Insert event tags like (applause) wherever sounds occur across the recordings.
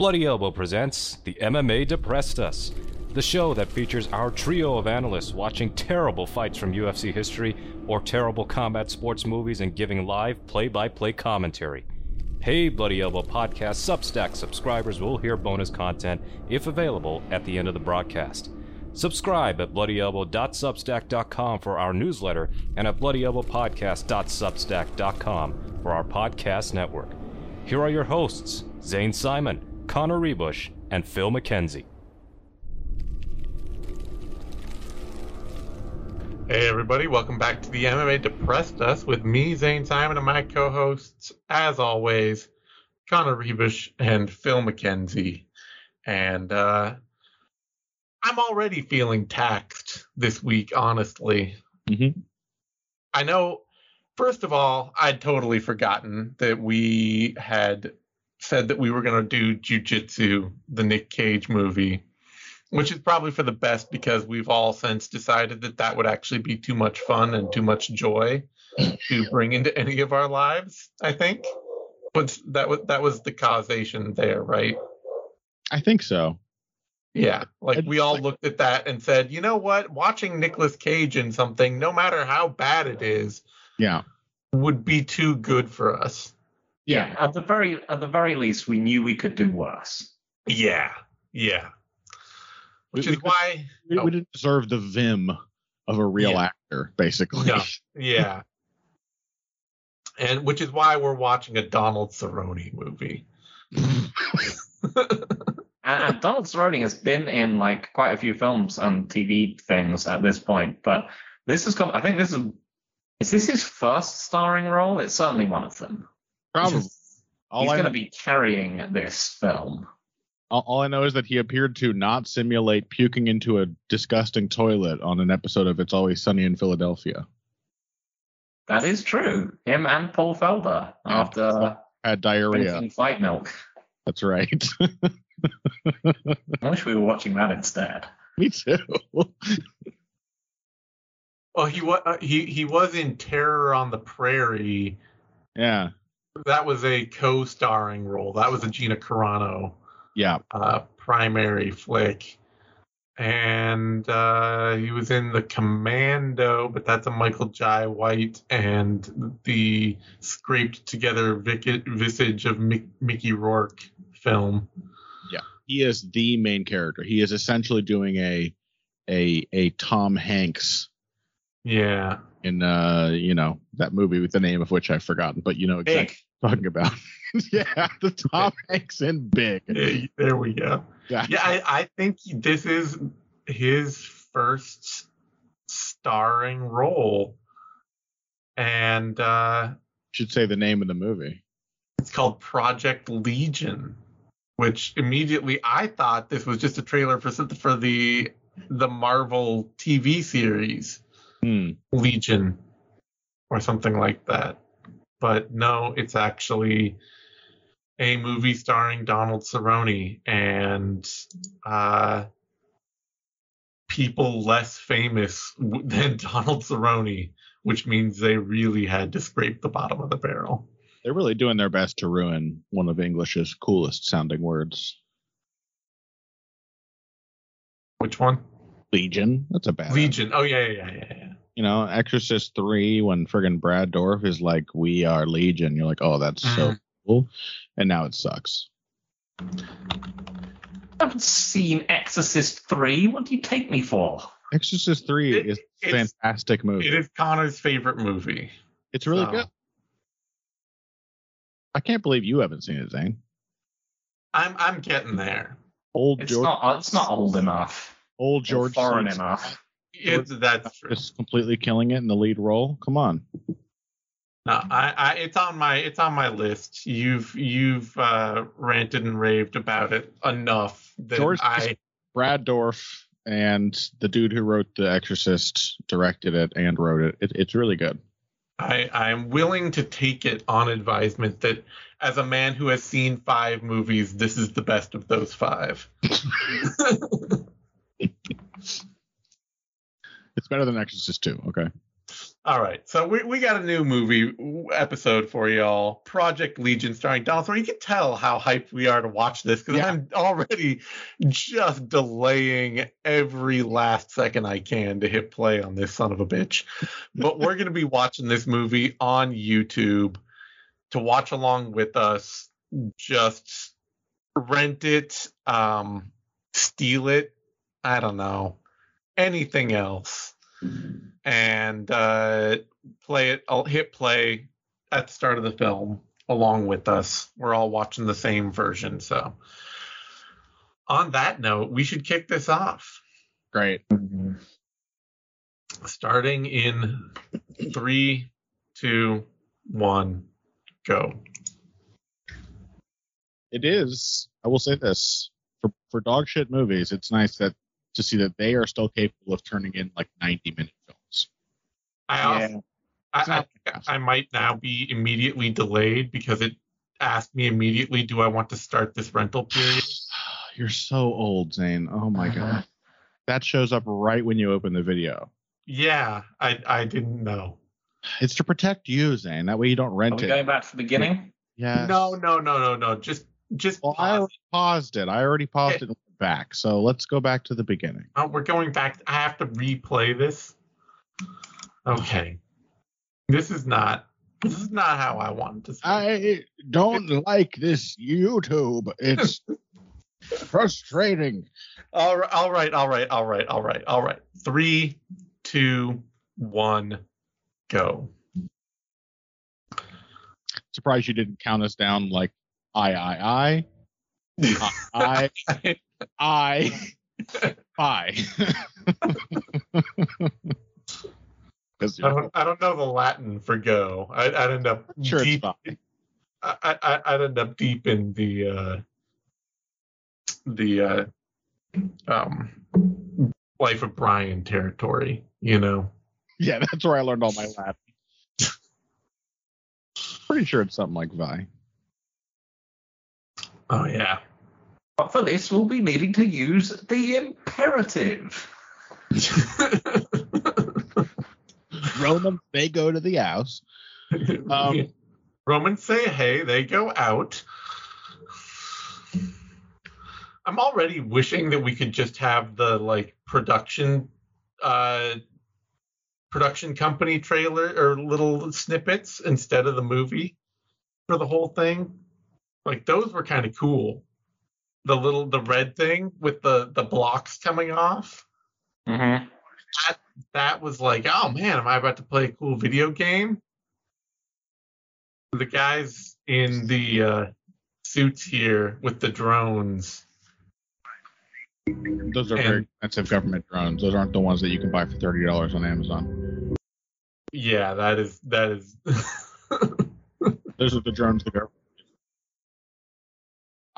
Bloody Elbow presents The MMA Depressed Us, the show that features our trio of analysts watching terrible fights from UFC history or terrible combat sports movies and giving live play by play commentary. Hey, Bloody Elbow Podcast Substack subscribers will hear bonus content if available at the end of the broadcast. Subscribe at bloodyelbow.substack.com for our newsletter and at bloodyelbowpodcast.substack.com for our podcast network. Here are your hosts, Zane Simon, Connor Ruebusch, and Phil Mackenzie. Hey everybody, welcome back to the MMA Depressed Us with me, Zane Simon, and my co-hosts, as always, Connor Ruebusch and Phil Mackenzie. And uh, I'm already feeling taxed this week, honestly. Mm-hmm. I know, first of all, I'd totally forgotten that we had said that we were going to do Jiu-Jitsu, the Nick Cage movie, which is probably for the best because we've all since decided that that would actually be too much fun and too much joy to bring into any of our lives, I think. But that was that was the causation there, right? I think so. Yeah, like we all looked at that and said, you know what? Watching Nicolas Cage in something, no matter how bad it is, Yeah. would be too good for us. Yeah, at the very at the very least, we knew we could do worse. Yeah, yeah. Which We- is why, We, Oh. we didn't deserve the vim of a real Yeah. actor, basically. no, yeah, and which is why we're watching a Donald Cerrone movie. (laughs) And, and Donald Cerrone has been in like quite a few films and TV things at this point, but this is come. I think this is is this his first starring role? It's certainly one of them. Probably. He's All going to be carrying this film. all, all I know is that he appeared to not simulate puking into a disgusting toilet on an episode of It's Always Sunny in Philadelphia. That is true. Him and Paul Felder Yeah. after Had diarrhea. fight milk. That's right. (laughs) I wish we were watching that instead. Me too. Well, he was uh, he he was in Terror on the Prairie. yeah. That was a co-starring role. That was a Gina Carano Yeah. uh, primary flick. And uh, he was in The Commando, but that's a Michael Jai White and the scraped together vic- visage of Mick- Mickey Rourke film. Yeah, he is the main character. He is essentially doing a a a Tom Hanks Yeah. in uh you know that movie with the name of which I've forgotten, but you know exactly Big. what I'm talking about. (laughs) yeah, the Tom Hanks in Big. There we go. Yeah. Yeah, I, I think this is his first starring role. And uh, should say the name of the movie. it's called Project Legion, which immediately I thought this was just a trailer for something for the the Marvel TV series Hmm. Legion or something like that. But no, it's actually a movie starring Donald Cerrone and uh, people less famous than (laughs) Donald Cerrone, which means they really had to scrape the bottom of the barrel. They're really doing their best to ruin one of English's coolest sounding words. Which one? Legion. That's a bad. Legion. Oh yeah, yeah, yeah, yeah, yeah. You know, Exorcist three when friggin' Brad Dourif is like, "We are Legion." You're like, "Oh, that's so Mhm. cool," and now it sucks. I haven't seen Exorcist 3. What do you take me for? Exorcist three It- is a fantastic movie. It is Connor's favorite movie. it's really so- good. I can't believe you haven't seen it, Zane. I'm I'm getting there. Old It's George, not it's not old enough. old George foreign C. enough. It's that's true. is completely killing it in the lead role. Come on. No, I, I it's on my it's on my list. You've you've uh, ranted and raved about it enough that George I Brad Dourif and the dude who wrote The Exorcist directed it and wrote it. it it's really good. I I'm willing to take it on advisement that as a man who has seen five movies, this is the best of those five. (laughs) (laughs) It's better than Exorcist 2. Okay. All right, so we, we got a new movie episode for y'all. Project Legion, starring Donald Trump. You can tell how hyped we are to watch this because Yeah. I'm already just delaying every last second I can to hit play on this son of a bitch. But we're gonna be watching this movie on YouTube to watch along with us. Just rent it, um, steal it. I don't know anything else and uh, play it. I'll hit play at the start of the film along with us. We're all watching the same version. So, on that note, we should kick this off. Great. Starting in three, two, one, go. It is. I will say this for for dog shit movies. It's nice that to see that they are still capable of turning in like 90 minute films. I also, I, I, I might now be immediately delayed because it asked me immediately, do I want to start this rental period? (sighs) You're so old, Zane. Oh my uh-huh. god. That shows up right when you open the video. Yeah, I I didn't know. It's to protect you, Zane. That way you don't Are rent we it. going back to the beginning? Yeah. No, no, no, no, no. Just just Well, I pause. already paused it. I already paused Okay. it and went back. So let's go back to the beginning. Oh, we're going back. I have to replay this. Okay. This is not. This is not how I wanted to. Say. I don't like this YouTube. It's (laughs) frustrating. All right, all right, all right, all right, all right, all right. Three, two, one, go. Surprised you didn't count us down like I, I, I, (laughs) I, I, (laughs) I. (laughs) Because (laughs) I don't. I don't know the Latin for go. I, I'd end up sure it's deep. fine. I, I, I'd end up deep in the uh, the uh, um, life of Brian territory. You know. Yeah, that's where I learned all my Latin. Pretty sure it's something like Vi. Oh yeah. But for this, we'll be needing to use the imperative. (laughs) Romans, they go to the house. Um, (laughs) Romans say hey, they go out. I'm already wishing that we could just have the like production uh production company trailer or little snippets instead of the movie for the whole thing. Like those were kind of cool. The little the red thing with the the blocks coming off. Mm-hmm. that was like, oh man, am I about to play a cool video game? The guys in the uh, suits here with the drones. Those are very expensive government drones. Those aren't the ones that you can buy for thirty dollars on Amazon. Yeah, that is that is. (laughs) Those are the drones the government.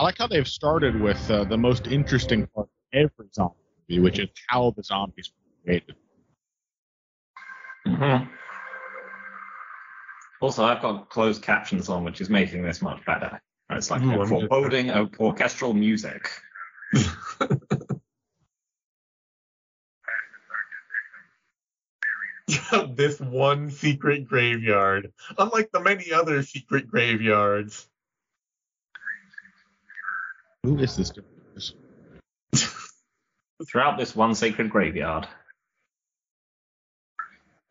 Uses. I like how they've started with uh, the most interesting part of every zombie movie, which is how the zombies were created. Mm-hmm. Also, I've got closed captions on, which is making this much better. It's like Ooh, a I'm gonna- foreboding of orchestral music. (laughs) this one secret graveyard, unlike the many other secret graveyards. Who is this? (laughs) Throughout this one sacred graveyard.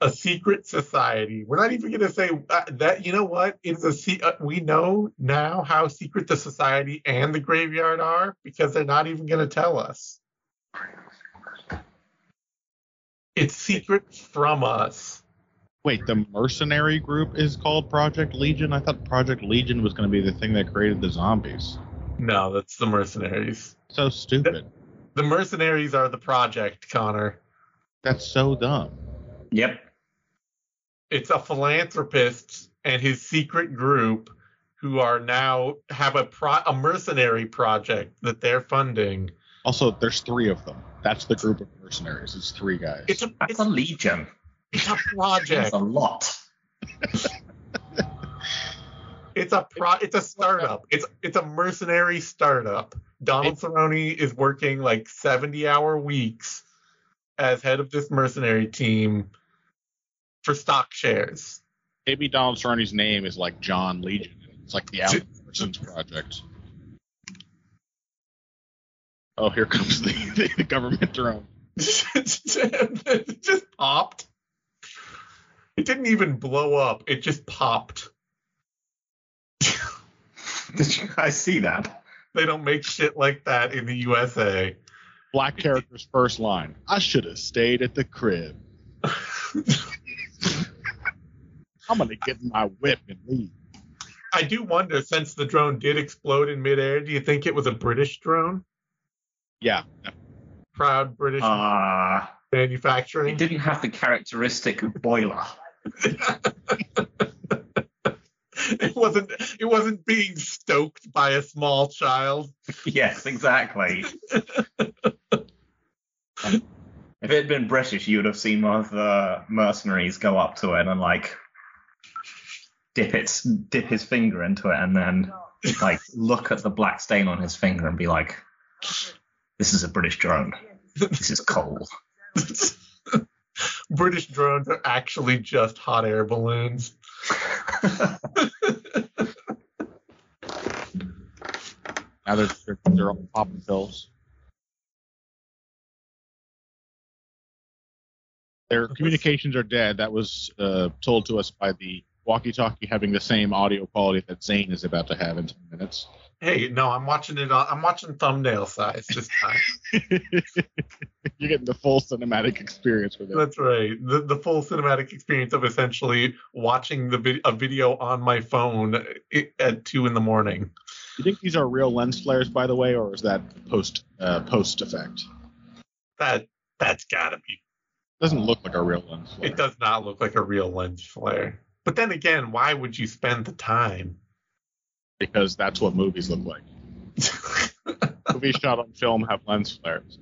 a secret society. We're not even going to say uh, that. You know what? It's a se- uh, we know now how secret the society and the graveyard are because they're not even going to tell us. It's secret from us. Wait, the mercenary group is called Project Legion. I thought Project Legion was going to be the thing that created the zombies. No, that's the mercenaries. So stupid. The mercenaries are the project, Connor. That's so dumb. Yep. It's a philanthropist and his secret group who are now have a pro- a mercenary project that they're funding. Also, there's three of them. That's the group of mercenaries. It's three guys. It's a That's it's, a legion. it's a That's project. a lot. (laughs) It's a pro. It's a startup. It's it's a mercenary startup. Donald Cerrone is working like seventy hour weeks as head of this mercenary team for stock shares. Maybe Donald Cerrone's name is like John Legion. It's like the Albertsons Project. Oh, here comes the, (laughs) the, the government drone. (laughs) it just popped. It didn't even blow up. It just popped. (laughs) Did you guys see that? They don't make shit like that in the USA. Black character's first line. I should have stayed at the crib. (laughs) I'm gonna get my whip and leave. I do wonder, since the drone did explode in midair, do you think it was a British drone? Yeah. Proud British Ah, manufacturing. it didn't have the characteristic boiler. (laughs) (laughs) it wasn't. It wasn't being stoked by a small child. (laughs) yes, exactly. if it had been British, you would have seen one of the mercenaries go up to it and like dip its dip his finger into it and then like look at the black stain on his finger and be like, "This is a British drone. This is coal." (laughs) British drones are actually just hot air balloons. (laughs) Now they're they're, they're all popping pills. Their communications are dead. That was uh, told to us by the walkie-talkie having the same audio quality that Zane is about to have in ten minutes. Hey, no, I'm watching it. On, I'm watching thumbnail size this time. (laughs) (laughs) You're getting the full cinematic experience with it. That's right. The the full cinematic experience of essentially watching the vid- a video on my phone at two in the morning. You think these are real lens flares, by the way, or is that post uh, post effect? That that's gotta be. Doesn't look like a real lens flare. It does not look like a real lens flare. But then again, why would you spend the time? because that's what movies look like. (laughs) Movies shot on film have lens flares.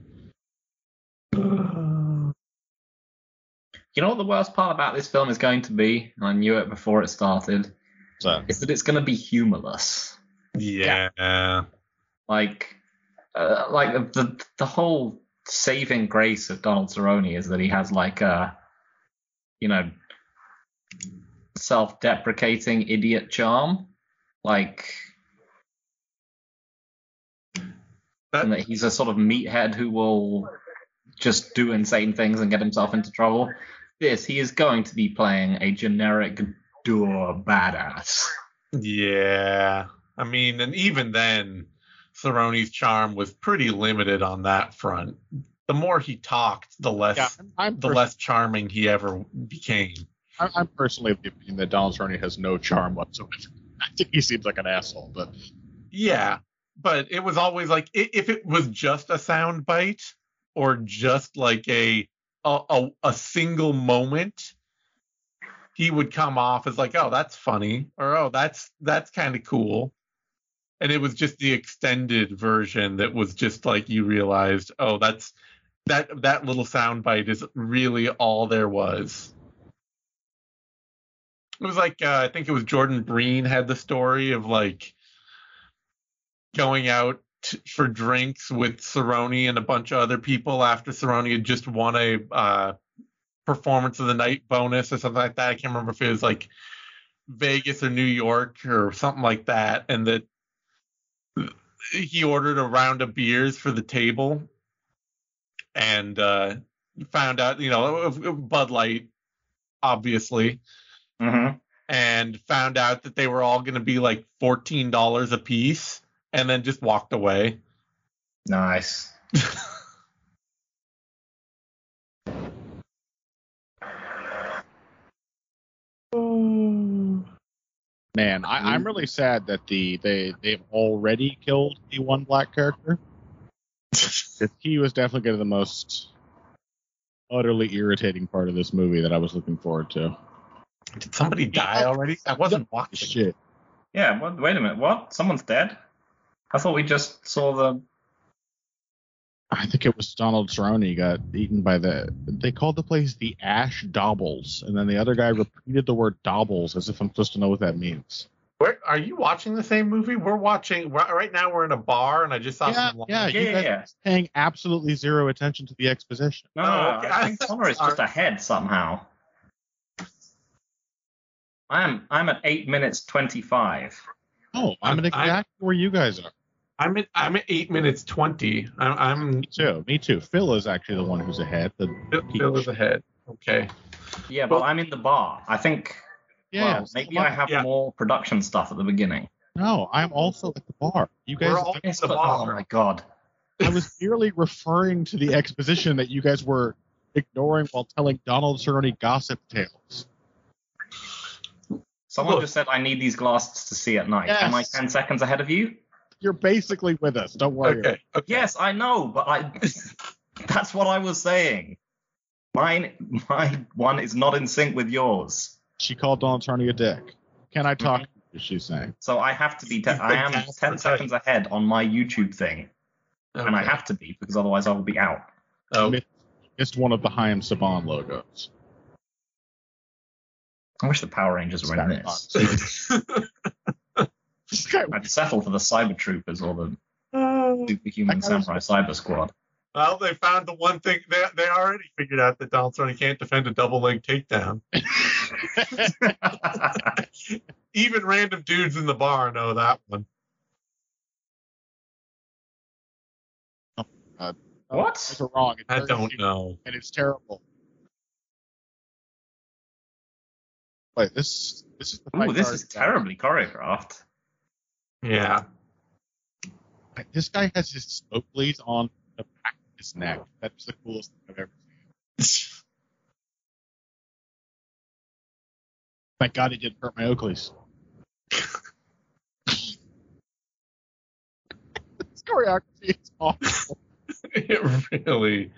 You know what the worst part about this film is going to be? And I knew it before it started. So Is that it's going to be humorless. yeah. Like, uh, like the, the the whole saving grace of Donald Cerrone is that he has like a, you know, self-deprecating idiot charm. Like, That- and that he's a sort of meathead who will just do insane things and get himself into trouble. This, he is going to be playing a generic door badass. Yeah. I mean, and even then, Cerrone's charm was pretty limited on that front. The more he talked, the less yeah, I'm, I'm, the less charming he ever became. I'm, personally of the opinion that Donald Cerrone has no charm whatsoever. (laughs) I think he seems like an asshole, but Yeah, but it was always like if it was just a sound bite or just like a a, a, a single moment, he would come off as like, oh, that's funny, or oh, that's that's kind of cool. And it was just the extended version that was just like you realized, oh, that's that that little sound bite is really all there was. It was like uh, I think it was Jordan Breen had the story of like going out for drinks with Cerrone and a bunch of other people after Cerrone had just won a uh, performance of the night bonus or something like that. I can't remember if it was like Vegas or New York or something like that, and that he ordered a round of beers for the table and uh, found out, you know, Bud Light, obviously Mm-hmm. and found out that they were all going to be like $14 a piece and then just walked away. Nice. (sighs) man, I, I'm really sad that the they they've already killed the one black character. (laughs) If he was definitely gonna the most utterly irritating part of this movie that I was looking forward to. Did somebody die already? I wasn't watching. Shit. Yeah, what, wait a minute. What? Someone's dead? I thought we just saw the. I think it was Donald Cerrone got eaten by the. They called the place the Ash Dobbles, and then the other guy repeated the word Dobbles as if I'm supposed to know what that means. Where are you watching the same movie? We're watching right right now. We're in a bar, and I just saw Yeah, some. yeah, Yeah, you yeah, guys yeah. are paying absolutely zero attention to the exposition. No, Oh, no, okay. I think Connor is just (laughs) ahead somehow. I'm I'm at eight minutes twenty five. Oh, I'm I'm- at exactly where you guys are. I'm at I'm at eight minutes twenty. I'm, I'm Me too. Me too. Phil is actually the one who's ahead. The Phil is ahead. Okay. Yeah, but Well- I'm in the bar. I think. yeah. well, maybe am I have Yeah. more production stuff at the beginning. No, I'm also at the bar. You guys. We're all I, in the oh bar. oh my god. I was (laughs) merely referring to the exposition that you guys were ignoring while telling Donald Cerrone gossip tales. Someone Look. just said I need these glasses to see at night. Am I ten seconds ahead of you? You're basically with us. Don't worry. Okay. okay. Yes, I know, but I (laughs) that's what I was saying. Mine my one is not in sync with yours. She called Donald Cerrone a dick. Can I talk? Mm-hmm. Is she saying? So I have to be ten, You've I am ten for seconds ahead on my YouTube thing. And I have to be because otherwise I will be out. Oh, Missed one of the Chaim Saban logos. I wish the Power Rangers were in this. This (laughs) I'd settle for the Cyber Troopers or the uh, Oh. Superhuman I gotta- Samurai Cyber Squad. well, they found the one thing they they already figured out that Donald Cerrone can't defend a double leg takedown. (laughs) Even random dudes in the bar know that one. Oh, uh, what? You wrong. It's I don't know. And it's terrible. Wait, this this is the Ooh, this card is guy. terribly choreographed. Yeah. This guy has his smoke bleeds on the back of his neck. That's the coolest thing I've ever seen. Thank God he didn't hurt my Oakleys. (laughs) this choreography is awful. (laughs) it really,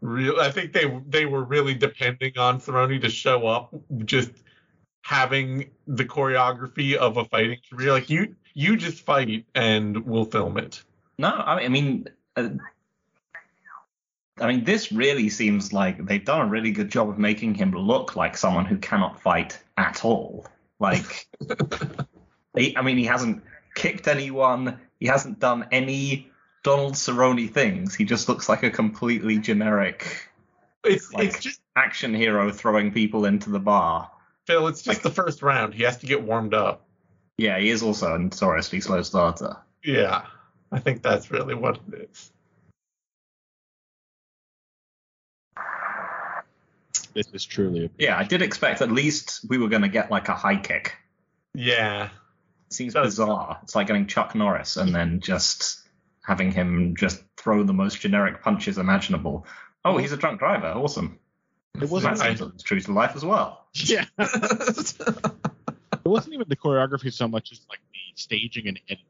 real. I think they they were really depending on Cerrone to show up, just having the choreography of a fighting career. Like you, you just fight and we'll film it. No, I mean, I mean, uh, I mean, this really seems like they've done a really good job of making him look like someone who cannot fight at all. Like, (laughs) he, I mean, he hasn't kicked anyone. He hasn't done any Donald Cerrone things. He just looks like a completely generic It's Like- it's just action hero throwing people into the bar. Phil. It's just like- the first round. He has to get warmed up. Yeah, he is also a notoriously slow starter. Yeah, I think that's really what it is. This is truly a Yeah, I did expect at least we were going to get like a high kick. Yeah, It seems Does- bizarre. It's like getting Chuck Norris and then just having him just throw the most generic punches imaginable. Oh, he's a drunk driver. Awesome. It wasn't. That seems true to life as well. Yeah. (laughs) It wasn't even the choreography so much as like the staging and editing.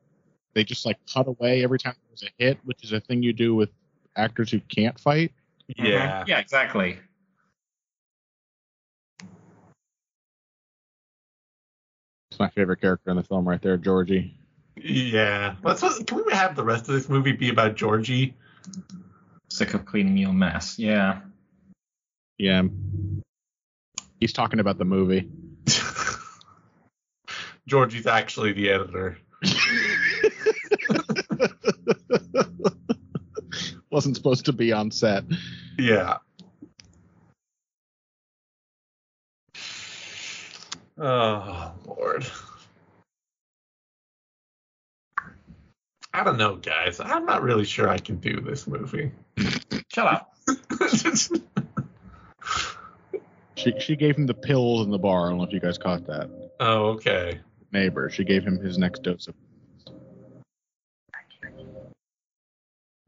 They just like cut away every time there was a hit, which is a thing you do with actors who can't fight. yeah. Mhm. Yeah, exactly. It's my favorite character in the film right there, Georgie. Yeah. Let's can we have the rest of this movie be about Georgie? Sick of cleaning your mess. Yeah. Yeah. He's talking about the movie. (laughs) Georgie's actually the editor. (laughs) Wasn't supposed to be on set. Yeah. Oh Lord. I don't know, guys. I'm not really sure I can do this movie. (laughs) Shut up. She she gave him the pills in the bar. I don't know if you guys caught that. oh, okay. Neighbor. She gave him his next dose of.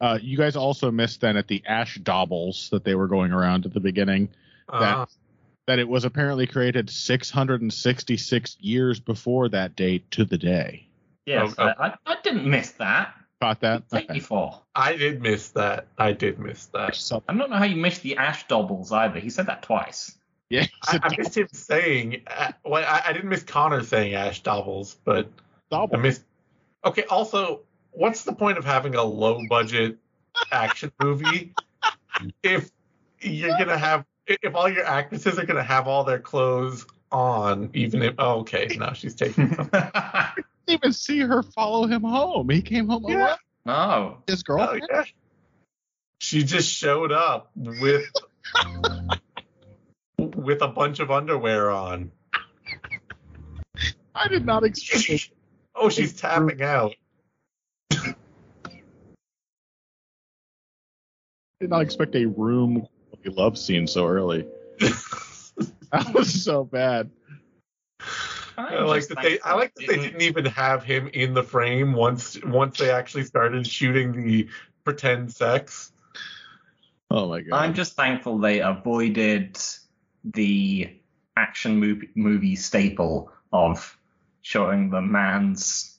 Uh, you guys also missed then at the ash daubles that they were going around at the beginning that Uh, that it was apparently created 666 years before that date to the day. Yes, Oh, oh. I, I didn't miss that. Caught that? Take me for. I did miss that. I did miss that. I don't know how you missed the Ash Doubles either. He said that twice. Yeah, (laughs) I, I missed him saying. Uh, well, I, I didn't miss Connor saying Ash Doubles, but I double. missed. Okay. Also, what's the point of having a low budget action movie (laughs) if you're gonna have if all your actresses are gonna have all their clothes on, even if oh, okay, now she's taking. Them. (laughs) didn't even see her follow him home. He came home Yeah. alone. no. His Oh girlfriend. yeah. She just showed up with with a bunch of underwear on. I did not expect. oh, she's tapping out. I did not expect a room love scene so early. (laughs) that was so bad. I like that they. I like that they didn't even have him in the frame once. Once they actually started shooting the pretend sex. Oh my god! I'm just thankful they avoided the action movie, movie staple of showing the man's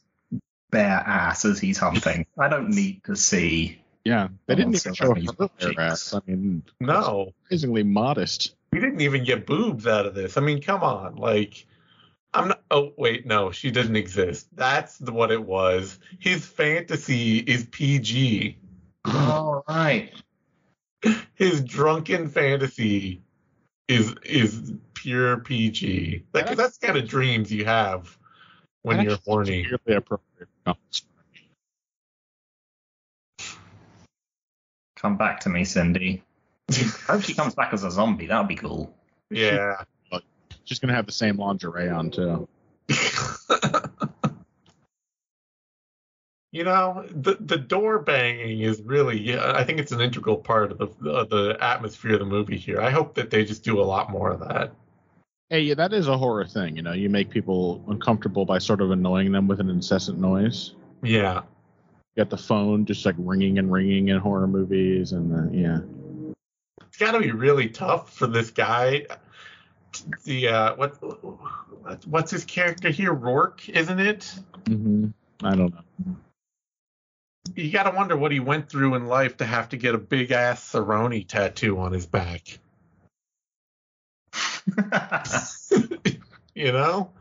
bare ass as he's hunting. (laughs) I don't need to see. Yeah, they didn't even show her cheeks. bare ass. I mean, No, amazingly modest. we didn't even get boobs out of this. I mean, come on, like. I'm not. Oh wait, no, she doesn't exist. That's what it was. His fantasy is PG. All right. (laughs) His drunken fantasy is is pure PG. Like Yeah. that's the kind of dreams you have when you're horny. seems appropriate. No, Come back to me, Cindy. I hope she comes back as a zombie. That would be cool. Yeah. She's gonna have the same lingerie on too. (laughs) you know, the the door banging is really. Yeah, I think it's an integral part of the of the atmosphere of the movie here. I hope that they just do a lot more of that. Hey, yeah, that is a horror thing. You know, you make people uncomfortable by sort of annoying them with an incessant noise. Yeah. You got the phone just like ringing and ringing in horror movies, and uh, yeah. it's got to be really tough for this guy. The uh, what what's his character here? Rourke, isn't it? hmm I don't know. You got to wonder what he went through in life to have to get a big ass Cerrone tattoo on his back. (laughs) You know,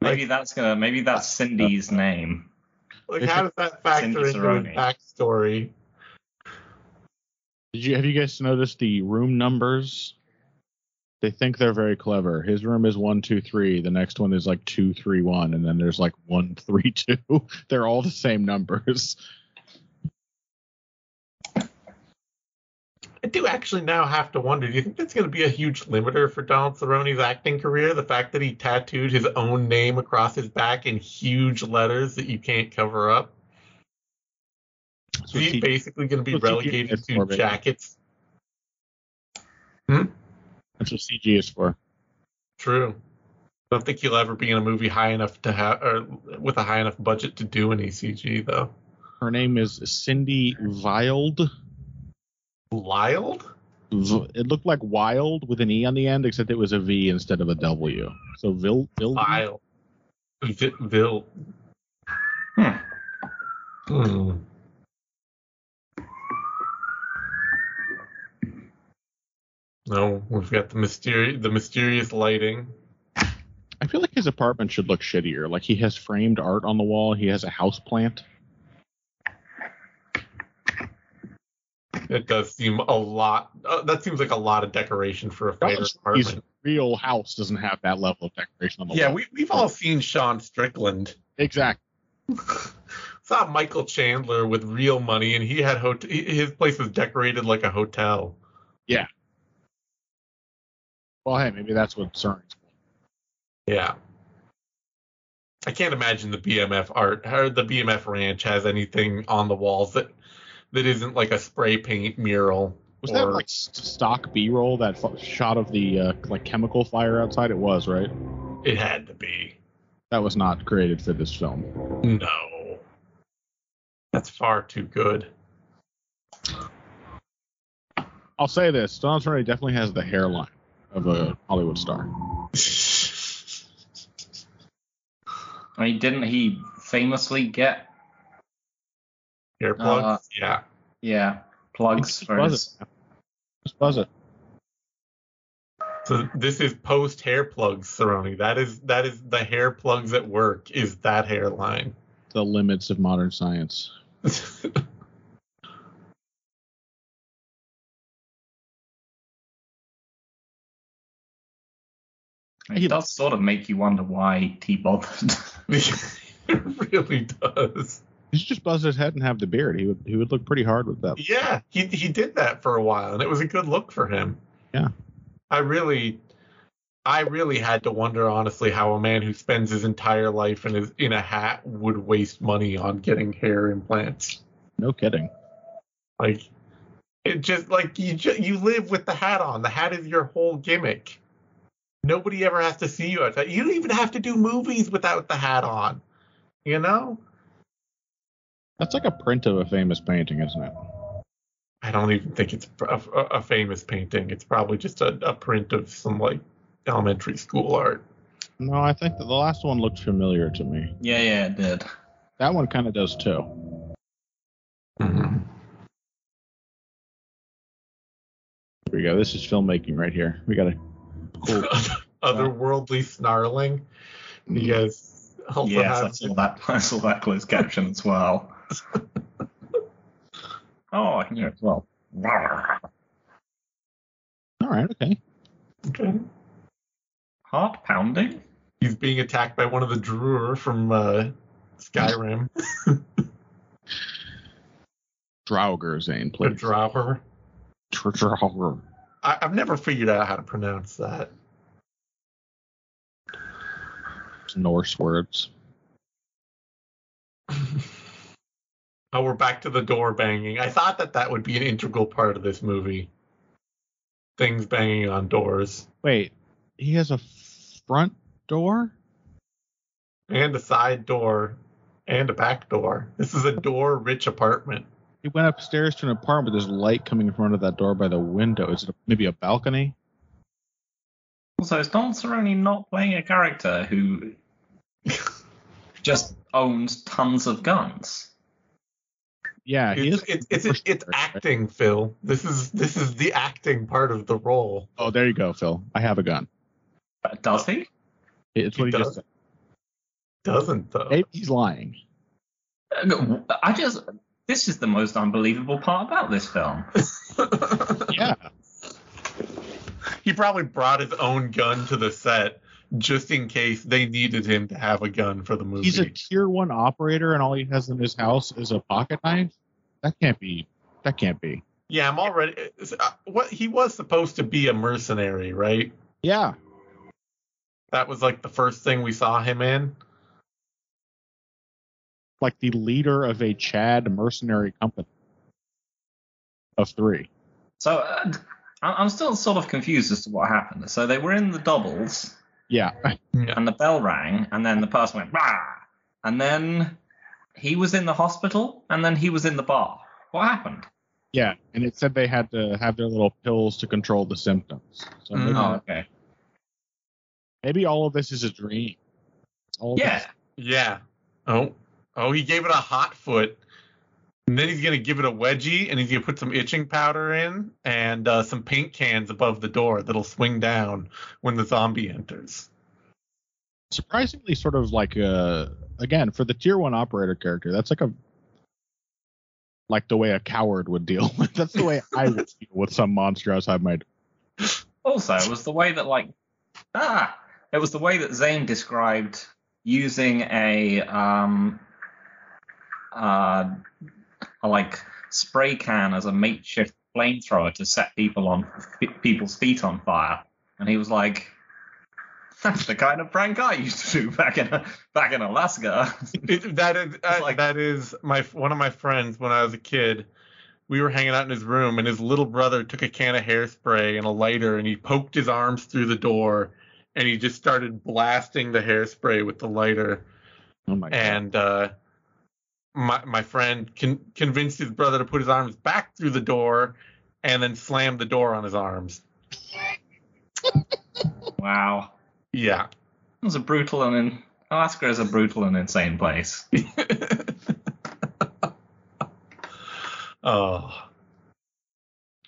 maybe that's gonna. Maybe that's Cindy's name. like how does that factor into his backstory? Did you have you guys noticed the room numbers? They think they're very clever. His room is one two three. The next one is like two three one, and then there's like one three two. (laughs) They're all the same numbers. I do actually now have to wonder. Do you think that's going to be a huge limiter for Donald Cerrone's acting career? The fact that he tattooed his own name across his back in huge letters that you can't cover up. That's Is he basically going to be hmm? that's what TG relegated for, to baby. jackets? that's what CG is for. True. I don't think he'll ever be in a movie high enough to have, or with a high enough budget to do any CG though. Her name is Cindy Wild. V- It looked like wild with an e on the end, except it was a V instead of a W. So Vil Vil. Lyle. Vi- Vil. Hmm. Hmm. No, we've got the mysterious, the mysterious lighting. I feel like his apartment should look shittier. Like he has framed art on the wall. He has a house plant. It does seem a lot. Uh, that seems like a lot of decoration for a fighter His apartment. real house doesn't have that level of decoration on the Yeah, wall. we, we've all seen Sean Strickland. exactly. (laughs) Saw Michael Chandler with real money, and he had hot- his place was decorated like a hotel. Yeah. Well, hey, maybe that's what CERN's. Yeah. I can't imagine the BMF art or the BMF ranch has anything on the walls that that isn't like a spray paint mural. Was or, that like stock B-roll? That f- shot of the uh, like chemical fire outside? It was right. it had to be. That was not created for this film. No. That's far too good. I'll say this: Donald Trump definitely has the hairline of a Hollywood star. I mean, didn't he famously get Earplugs? Uh, yeah. yeah plugs Just for buzz his? Just buzz it. So this is post hair plugs, Cerrone. That is that is the hair plugs at work is that hairline. The limits of modern science. (laughs) It does sort of make you wonder why he bothered. (laughs) it really does. He should just buzz his head and have the beard. He would he would look pretty hard with that. Yeah, he he did that for a while, and it was a good look for him. Yeah. I really, I really had to wonder, honestly, how a man who spends his entire life in his in a hat would waste money on getting hair implants. No kidding. Like, it just like you ju- you live with the hat on. The hat is your whole gimmick. Nobody ever has to see you outside. You don't even have to do movies without the hat on. You know? That's like a print of a famous painting, isn't it? I don't even think it's a, a, a famous painting. It's probably just a, a print of some like elementary school art. No, I think that the last one looked familiar to me. Yeah, yeah, it did. That one kind of does too. Mm-hmm. Here we go. This is filmmaking right here. We got a cool. (laughs) Otherworldly snarling. You guys also Yes, I have saw that. (laughs) I saw that closed caption as well. (laughs) oh, I can hear it as well. All right. Okay. okay. Heart pounding. He's being attacked by one of the Druer from uh, Skyrim. (laughs) Draugr Zane, The please. Drower. Draugr. I, I've never figured out how to pronounce that. Norse words. Oh, we're back to the door banging. I thought that that would be an integral part of this movie. Things banging on doors Wait, he has a front door? and a side door and a back door. This is a door-rich apartment. He went upstairs to an apartment. There's light coming in front of that door by the window. Is it maybe a balcony? Also, is Don Cerrone not playing a character who (laughs) just owns tons of guns? Yeah, he It's, is. it's, it's, it's, it's acting, Phil. This is this is the acting part of the role. Oh, there you go, Phil. I have a gun. Uh, Does he? It's He what he, does. just said. Doesn't though. Maybe he's lying. Uh, I just. This is the most unbelievable part about this film. (laughs) Yeah. he probably brought his own gun to the set just in case they needed him to have a gun for the movie. He's a tier one operator, and all he has in his house is a pocket knife. That can't be. That can't be. yeah, I'm already. uh, What he was supposed to be a mercenary, right? Yeah. That was like the first thing we saw him in. Like the leader of a Chad mercenary company of three. So uh, I'm still sort of confused as to what happened. So they were in the doubles, Yeah. and the bell rang, and then the person went rah, and then he was in the hospital, and then he was in the bar. What happened? Yeah. And it said they had to have their little pills to control the symptoms. So maybe, Mhm. Oh, okay. maybe all of this is a dream. All Yeah. this- Yeah. Oh, oh, he gave it a hot foot. And then he's gonna give it a wedgie, and he's gonna put some itching powder in and uh, some paint cans above the door that'll swing down when the zombie enters. surprisingly sort of like uh again for the tier one operator character that's like a like the way a coward would deal (laughs) with that's the way i would (laughs) deal with some monster outside my door. Also, it was the way that like ah, it was the way that Zane described using a um uh a like spray can as a makeshift flamethrower to set people on people's feet on fire, and he was like. That's the kind of prank I used to do back in back in Alaska. (laughs) It, that is uh, like- that is my one of my friends when I was a kid. We were hanging out in his room, and his little brother took a can of hairspray and a lighter, and he poked his arms through the door, and he just started blasting the hairspray with the lighter. oh my god and uh, my my friend con- convinced his brother to put his arms back through the door, and then slammed the door on his arms. (laughs) Wow, Yeah. it was a brutal and in, Alaska is a brutal and insane place. (laughs) oh.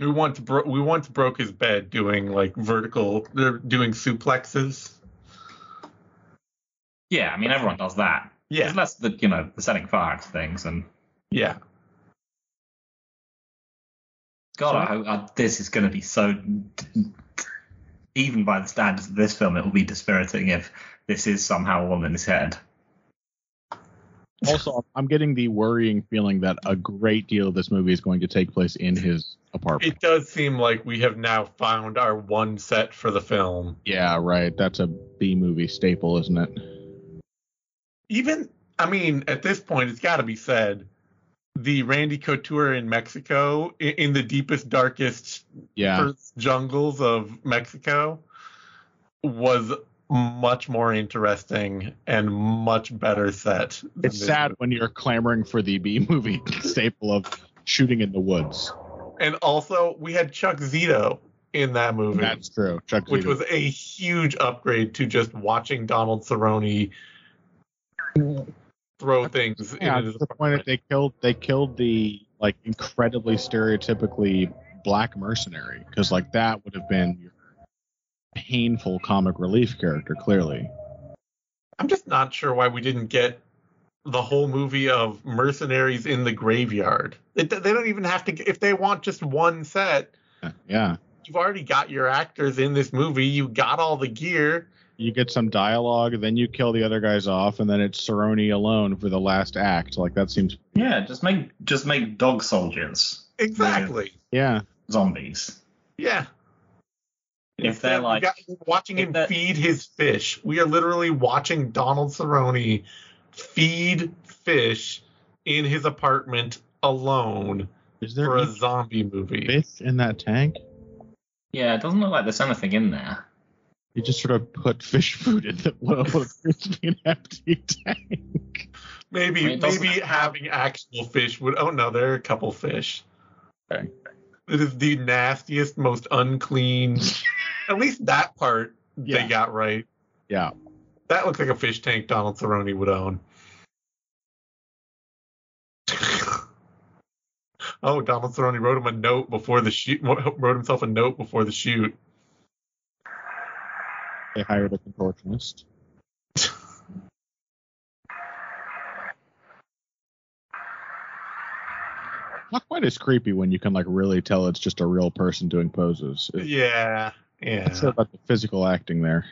We once bro- we once broke his bed doing like vertical. They're doing suplexes. Yeah, I mean everyone does that. Yeah, It's less the you know the setting fire to things and yeah. God, I, hope- uh, this is going to be so. Even by the standards of this film, it will be dispiriting if this is somehow all in his head. Also, I'm getting the worrying feeling that a great deal of this movie is going to take place in his apartment. It does seem like we have now found our one set for the film. yeah, right. That's a B movie staple, isn't it? Even, I mean, at this point, it's got to be said, the Randy Couture in Mexico, i- in the deepest, darkest Yeah. jungles of Mexico, was much more interesting and much better set. It's sad movie. when you're clamoring for the B movie (laughs) staple of shooting in the woods. And also, we had Chuck Zito in that movie. That's true. Chuck which Zito. was a huge upgrade to just watching Donald Cerrone throw things yeah, into to his the point that they killed they killed the like incredibly stereotypically black mercenary because like that would have been your painful comic relief character clearly. I'm just not sure why we didn't get the whole movie of mercenaries in the graveyard. It, they don't even have to. If they want just one set, Yeah. you've already got your actors in this movie. You got all the gear. You get some dialogue, then you kill the other guys off, and then it's Cerrone alone for the last act. Like that seems Yeah, just make just make dog soldiers Exactly. yeah. zombies. Yeah. If they're Instead, we like- got- watching if him that- feed his fish. We are literally watching Donald Cerrone feed fish in his apartment alone Is there for a zombie movie. fish in that tank? Yeah, it doesn't look like there's anything in there. You just sort of put fish food in the what appears to be an empty tank. Maybe I mean, maybe have- having actual fish would. Oh no, there are a couple fish. Okay. It is the nastiest, most unclean. (laughs) At least that part Yeah. they got right. Yeah. That looks like a fish tank Donald Cerrone would own. (laughs) oh, Donald Cerrone wrote him a note before the shoot. Wrote himself a note before the shoot. They hired a contortionist. Not quite as creepy when you can like really tell it's just a real person doing poses. It's Yeah, yeah. it's about the physical acting there.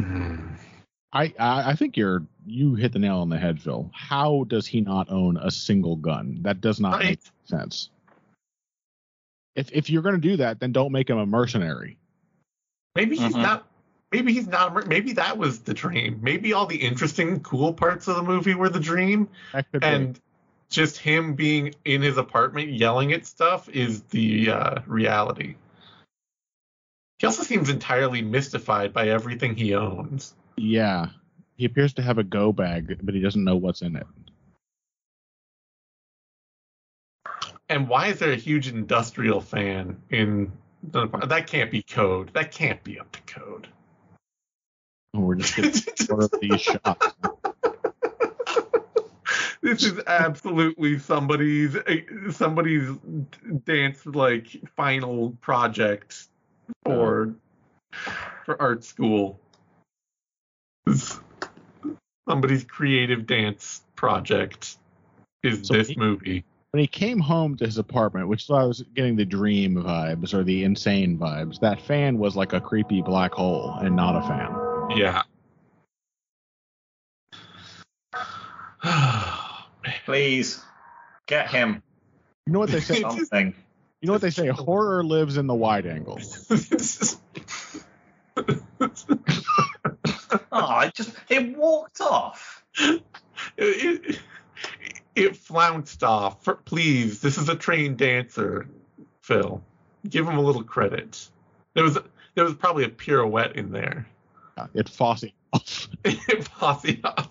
Hmm. I, I I think you're you hit the nail on the head, Phil. How does he not own a single gun? That does not Right. make sense. If if you're gonna do that, then don't make him a mercenary. Maybe he's Mhm. not. Maybe he's not. Maybe that was the dream. Maybe all the interesting, cool parts of the movie were the dream, That could be. and just him being in his apartment yelling at stuff is the uh, reality. He also seems entirely mystified by everything he owns. Yeah. He appears to have a go bag, but he doesn't know what's in it. And why is there a huge industrial fan in the that can't be code. That can't be up to code. Oh, we're just getting (laughs) more of these shots. this is absolutely somebody's eh, somebody's dance like final project for for art school. Somebody's creative dance project is So this he- movie. When he came home to his apartment, which I was getting the dream vibes or the insane vibes, that fan was like a creepy black hole and not a fan. Yeah. (sighs) Please get him You know what they (laughs) say? Something. You know what they say? Horror lives in the wide angle. (laughs) Oh, it just it walked off. (laughs) it, it, it flounced off. For, please, this is a trained dancer, Phil. Give him a little credit. There was there was probably a pirouette in there. Uh, it Fosse off. (laughs) Posse off.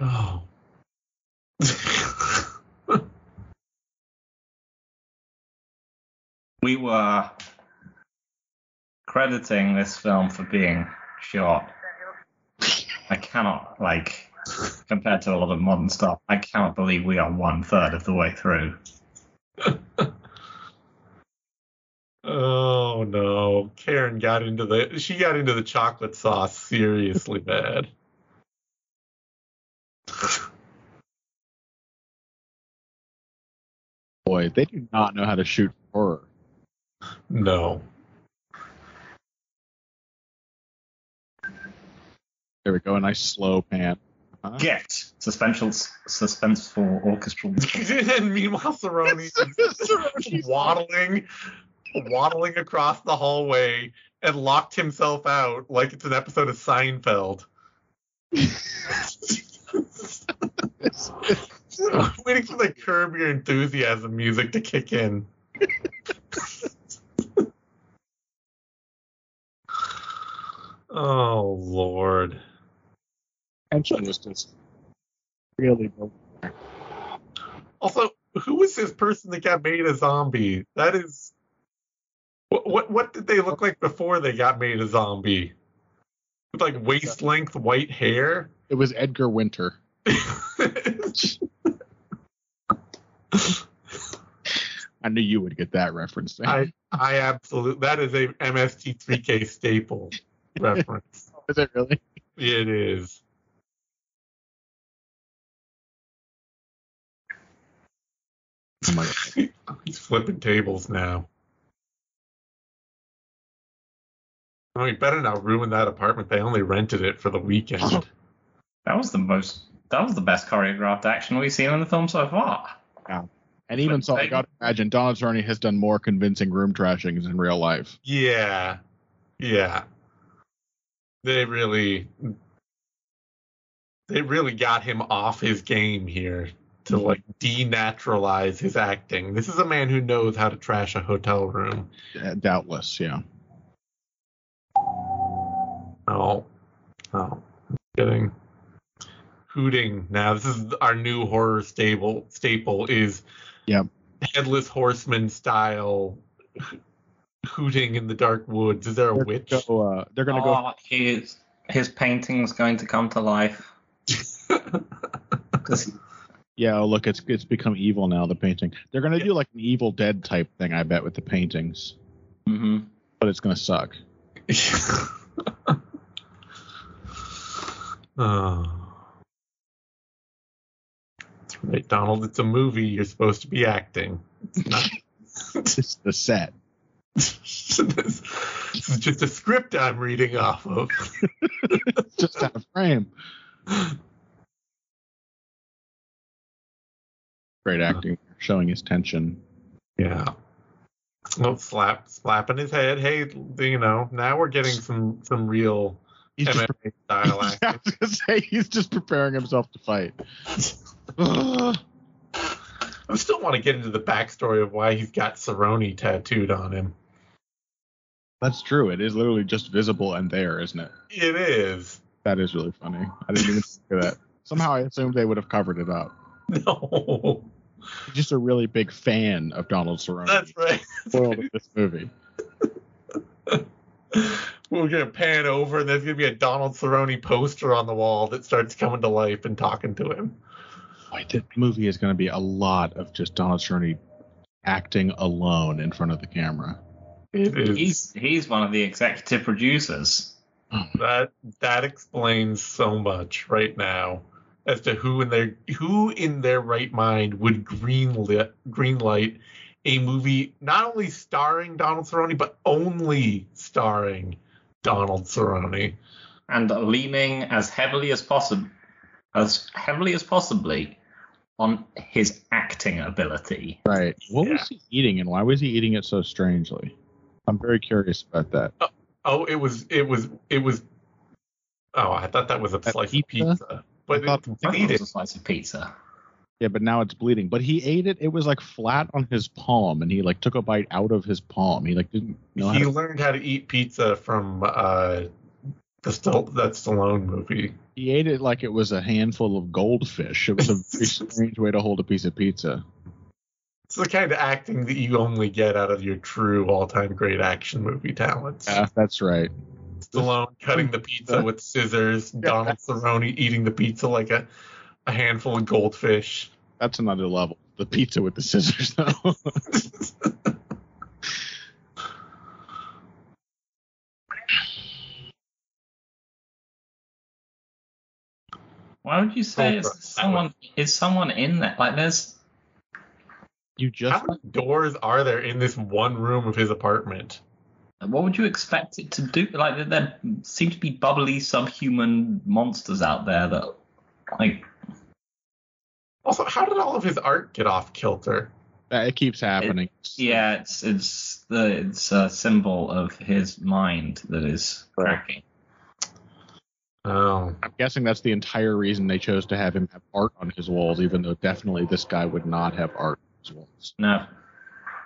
oh. (laughs) We were crediting this film for being short. I cannot like compared to a lot of modern stuff. I cannot believe we are one third of the way through. (laughs) oh no. Karen got into the she got into the chocolate sauce seriously bad. Boy, they do not know how to shoot horror. No. There we go, a nice slow pan. Huh? Get suspenseful, suspenseful orchestral. (laughs) and meanwhile, Cerrone is waddling, waddling across the hallway and locked himself out like it's an episode of Seinfeld. (laughs) Waiting for the curb your enthusiasm music to kick in. (laughs) oh Lord. Tension was just really broken. Also, who was this person that got made a zombie? That is. What what, what did they look like before they got made a zombie? With like waist length white hair. It was Edgar Winter. (laughs) I knew you would get that reference. I I absolutely that is a MST3K staple reference. (laughs) Is it really? It is. Oh. (laughs) He's flipping tables now. Oh, he better not ruin that apartment. They only rented it for the weekend. Oh. That was the most. That was the best choreographed action we've seen in the film so far. Yeah. And even so, I got to imagine Donald Cerrone has done more convincing room trashings in real life. Yeah. Yeah. They really they really got him off his game here to like denaturalize his acting. This is a man who knows how to trash a hotel room. Uh, Doubtless, yeah. Oh. Oh. Kidding. Hooting. Now this is our new horror staple staple is Yep. headless horseman style hooting in the dark woods. Is there a They're witch? gonna go. Uh, they're gonna go. oh, his his painting's going to come to life. (laughs) 'Cause Yeah, oh, look, it's it's become evil now. The painting. They're gonna do like an Evil Dead type thing, I bet, with the paintings. Mm-hmm. But it's gonna suck. (laughs) oh. That's right, Donald. It's a movie. You're supposed to be acting. It's not. (laughs) It's the set. this, this is just a script I'm reading off of. It's (laughs) just out of frame. Great acting, showing his tension. Yeah. Oh, slap, slapping his head. Hey, you know, now we're getting some some real He's just, MMA (laughs) style I acting. was gonna say he's just preparing himself to fight. (sighs) I still want to get into the backstory of why he's got Cerrone tattooed on him. That's true. It is literally just visible and there, isn't it? It is. That is really funny. I didn't even think of that. Somehow I assumed they would have covered it up. (laughs) No, He's just a really big fan of Donald Cerrone. that's right. Spoiled in this movie. We're gonna pan over, and there's gonna be a Donald Cerrone poster on the wall that starts coming to life and talking to him. Boy, the movie is going to be a lot of just Donald Cerrone acting alone in front of the camera. It is He's he's one of the executive producers. Oh that that explains so much right now as to who in their who in their right mind would greenlit greenlight a movie not only starring Donald Cerrone but only starring Donald Cerrone. and leaning as heavily as possible, as heavily as possibly, on his acting ability. Right. What Yeah. was he eating and why was he eating it so strangely? I'm very curious about that. Oh, oh it was it was it was. Oh, I thought that was a That slice pizza? of pizza, but I thought- it, I thought it it. was a slice of pizza. Yeah, but now it's bleeding. But he ate it. It was like flat on his palm, and he like took a bite out of his palm. He like didn't know how He to. learned how to eat pizza from uh, the Still that Stallone movie. He ate it like it was a handful of goldfish. It was a (laughs) very strange way to hold a piece of pizza. It's the kind of acting that you only get out of your true all-time great action movie talents. Yeah, that's right. Stallone cutting the pizza (laughs) with scissors, Donald Cerrone eating the pizza like a, a handful of goldfish. That's another level. The pizza with the scissors, though. (laughs) Why would you say Oh, it's someone is someone in there? Like there's You just How many doors are there in this one room of his apartment? What would you expect it to do? Like there seem to be bubbly subhuman monsters out there that, like, Also, how did all of his art get off kilter? uh, it keeps happening. yeah, it's it's the it's a symbol of his mind that is cracking. Oh, I'm guessing that's the entire reason they chose to have him have art on his walls, even though definitely this guy would not have art on his walls. No,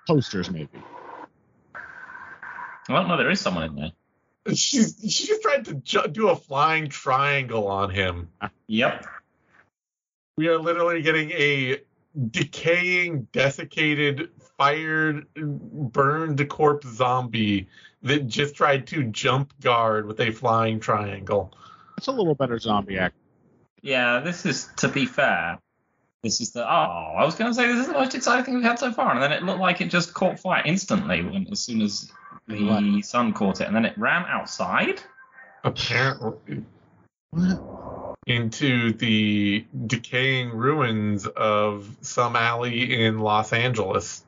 Posters, maybe. Well, no, there is someone in there. she's she just tried to ju- do a flying triangle on him. Uh, yep. We are literally getting a decaying, desiccated, fired, burned corpse zombie that just tried to jump guard with a flying triangle. That's a little better zombie act. Yeah, this is to be fair. This is the oh, I was going to say this is the most exciting thing we've had so far, and then it looked like it just caught fire instantly when as soon as the What? sun caught it, and then it ran outside. Apparently, What? into the decaying ruins of some alley in Los Angeles,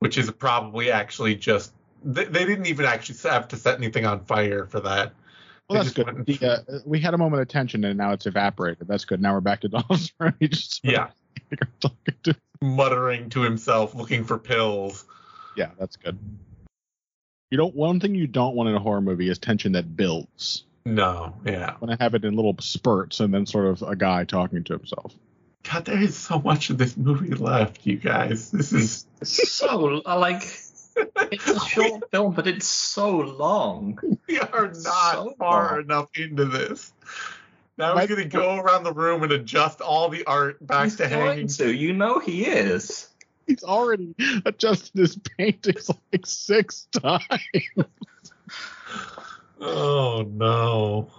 which is probably actually just. They, they didn't even actually have to set anything on fire for that. Well, that's good. went- The, uh, we had a moment of tension and now it's evaporated. That's good. Now we're back to Donald's (laughs) room. He just Yeah, talking to- muttering to himself, looking for pills. Yeah, that's good. You don't. One thing you don't want in a horror movie is tension that builds. No, yeah. Want to have it in little spurts and then sort of a guy talking to himself. God, there is so much of this movie left, you guys. This is So uh, like, it's a short (laughs) film, but it's so long. we are not So far long. enough into this. Now Might- he's gonna go around the room and adjust all the art back He's to hanging. to, you know, he is. He's already adjusted his paintings like six times. Oh no.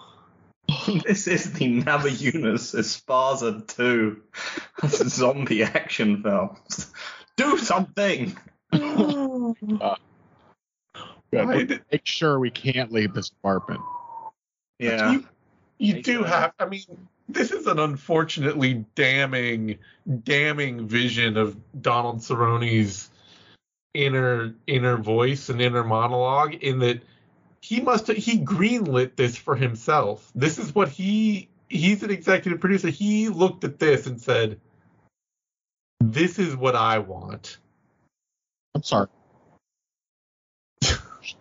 (laughs) This is the Namajunas Esparza 2 zombie action films. Do something! (gasps) Good. Why did- Make sure we can't leave this apartment. Yeah. You, you do have. I mean, this is an unfortunately damning, damning vision of Donald Cerrone's inner inner voice and inner monologue. In that he must he greenlit this for himself. This is what he he's an executive producer. He looked at this and said, "This is what I want." I'm sorry.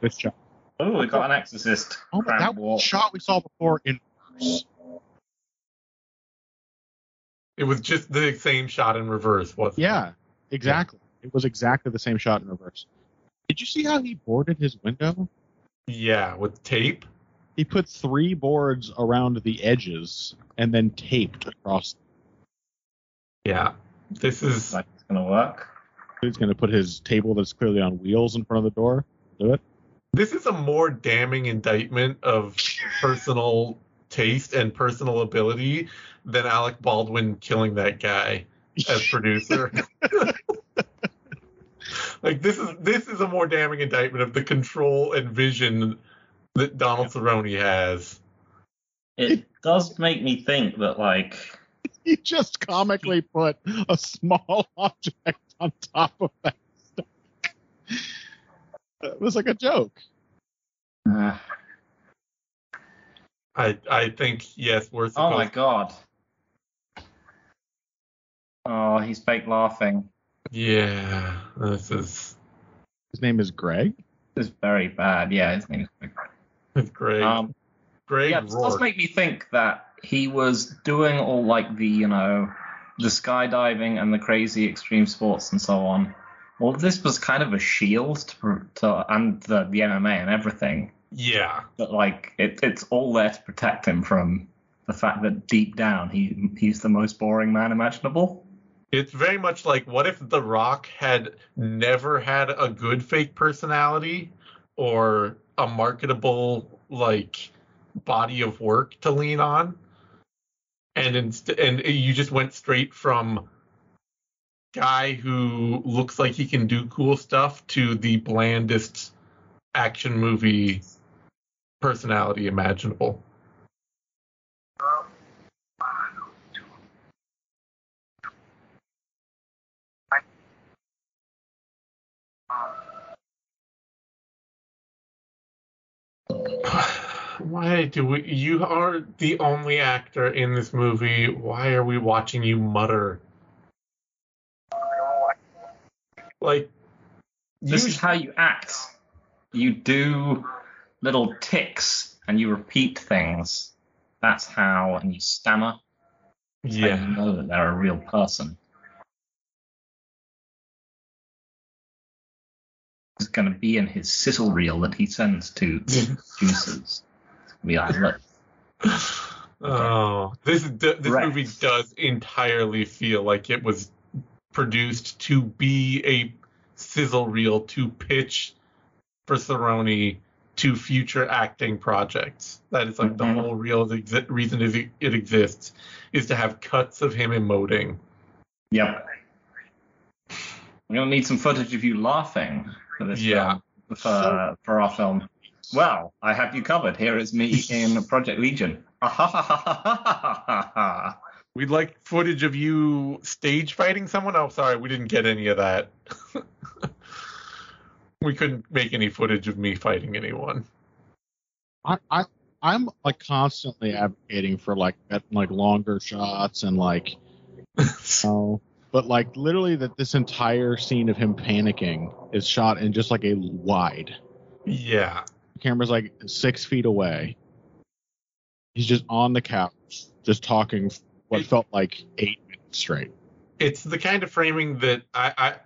this shot. Oh, we got an exorcist. Oh, but that Cramp walk. shot we saw before in reverse. It was just the same shot in reverse, wasn't it? Yeah, exactly. It was exactly the same shot in reverse. Did you see how he boarded his window? Yeah, with tape. He put three boards around the edges and then taped across. Yeah. This is Like it's gonna work. He's going to put his table that's clearly on wheels in front of the door. Do it. this is a more damning indictment of personal taste and personal ability than Alec Baldwin killing that guy as (laughs) producer. (laughs) like this is this is a more damning indictment of the control and vision that Donald Cerrone has. It does make me think that like (laughs) he just comically put a small object on top of that stuff. It was like a joke. uh, I I think yes, we're Oh my god. Oh, he's fake laughing. Yeah, this is His name is Greg. This is very bad. Yeah, his name is Greg. it's great. Um, Greg yeah, this does make me think that he was doing all like the, you know, the skydiving and the crazy extreme sports and so on. Well, this was kind of a shield to, to and the, the MMA and everything. Yeah, But like, it, it's all there to protect him from the fact that deep down he he's the most boring man imaginable. It's very much like what if The Rock had never had a good fake personality or a marketable like body of work to lean on, and inst- and you just went straight from guy who looks like he can do cool stuff to the blandest action movie personality imaginable. (sighs) Why do we? You are the only actor in this movie. Why are we watching you mutter? Like, this is how you act. You do little ticks and you repeat things. That's how, and you stammer. That's yeah. you know that they're a real person. It's going to be in his sizzle reel that he sends to producers. Like, look, Oh, this this movie does entirely feel like it was produced to be a sizzle reel to pitch for Cerrone to future acting projects. That is like Mhm. the whole real exi- reason is it exists is to have cuts of him emoting. yep. We're to need some footage of you laughing for this Yeah. film, for, for our film. Well, I have you covered. Here is me in (laughs) Project Legion. (laughs) We'd like footage of you stage fighting someone. Oh, sorry, we didn't get any of that. (laughs) we couldn't make any footage of me fighting anyone. I, I I'm like constantly advocating for like like longer shots and like (laughs) oh but like literally that this entire scene of him panicking is shot in just like a wide. yeah. The camera's like six feet away. He's just on the couch, just talking what It- felt like eight minutes straight. It's the kind of framing that I,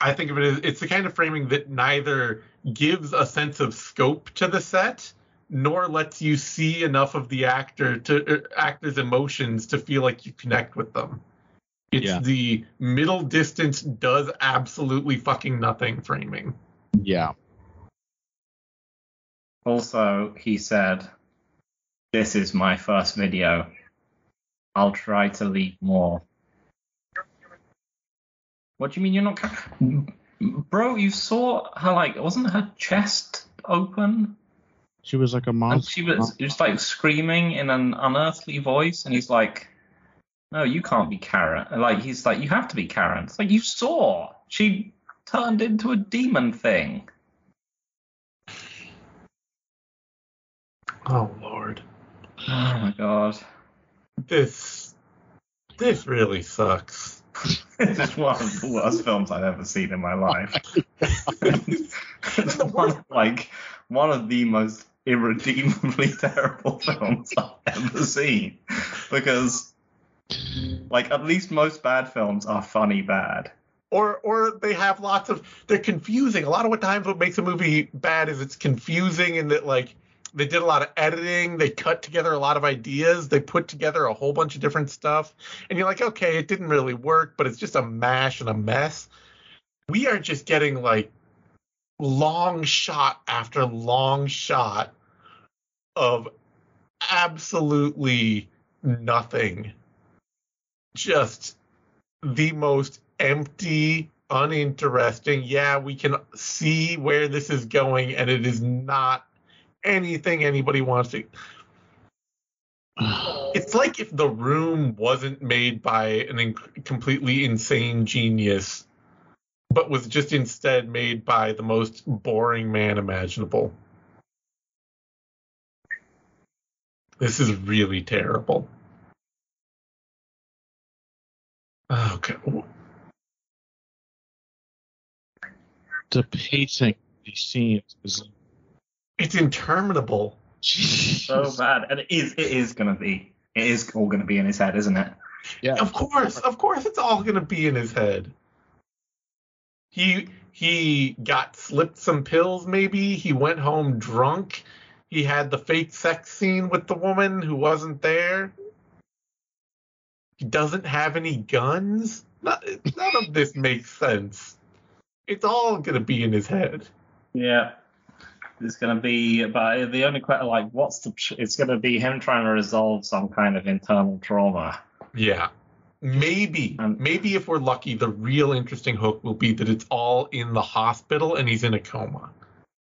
I I think of it as it's the kind of framing that neither gives a sense of scope to the set nor lets you see enough of the actor to uh, actor's emotions to feel like you connect with them. It's Yeah. the middle distance does absolutely fucking nothing framing. Yeah. Also, he said, This is my first video. I'll try to leave more. What do you mean you're not. Ca- Bro, you saw her, like, wasn't her chest open? She was like a And monster. she was just, like, screaming in an unearthly voice, and he's like, No, you can't be Karen. Like, he's like, You have to be Karen. It's like, You saw. She turned into a demon thing. Oh lord. Oh my god. This this really sucks. (laughs) this is one of the worst films I've ever seen in my life. it's (laughs) one of, like one of the most irredeemably (laughs) terrible films I've ever seen. Because like at least most bad films are funny bad. or or they have lots of they're confusing. A lot of what times what makes a movie bad is it's confusing and that like they did a lot of editing, they cut together a lot of ideas, they put together a whole bunch of different stuff, and you're like, okay, it didn't really work, but it's just a mash and a mess. We are just getting like long shot after long shot of absolutely nothing. Just the most empty, uninteresting. Yeah, we can see where this is going, and it is not anything anybody wants to. (sighs) It's like if The Room wasn't made by an inc- completely insane genius, but was just instead made by the most boring man imaginable. This is really terrible. Okay. the pacing of these scenes is It's interminable. So bad. And it is it is gonna be. It is all gonna be in his head, isn't it? yeah. Of course, of course, it's all gonna be in his head. He he got slipped some pills. Maybe he went home drunk. He had the fake sex scene with the woman who wasn't there. He doesn't have any guns. None, none of this makes sense. It's all gonna be in his head. Yeah. It's gonna be, but the only question, like, what's the? It's gonna be him trying to resolve some kind of internal trauma. Yeah. Maybe, Um, maybe if we're lucky, the real interesting hook will be that it's all in the hospital and he's in a coma.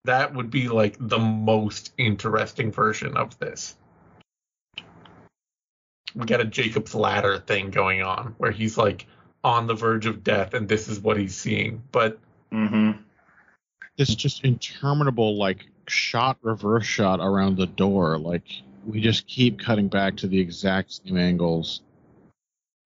That would be like the most interesting version of this. We got a Jacob's Ladder thing going on where he's like on the verge of death and this is what he's seeing. But Mm-hmm. This just interminable like shot reverse shot around the door. Like we just keep cutting back to the exact same angles.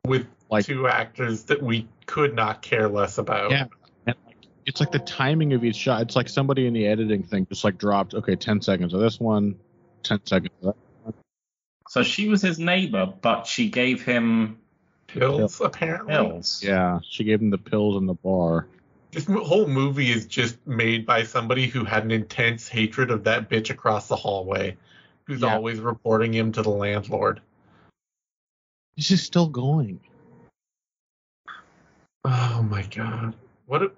with Like- two actors that we could not care less about. Yeah. And like, it's like the timing of each shot. It's like somebody in the editing thing just like dropped, okay, 10 seconds of this one, 10 seconds of that. So she was his neighbor, but she gave him Pills, apparently. pills. Yeah, she gave him the pills in the bar. This whole movie is just made by somebody who had an intense hatred of that bitch across the hallway, who's Yeah. always reporting him to the landlord. This is still going. Oh my god. What a,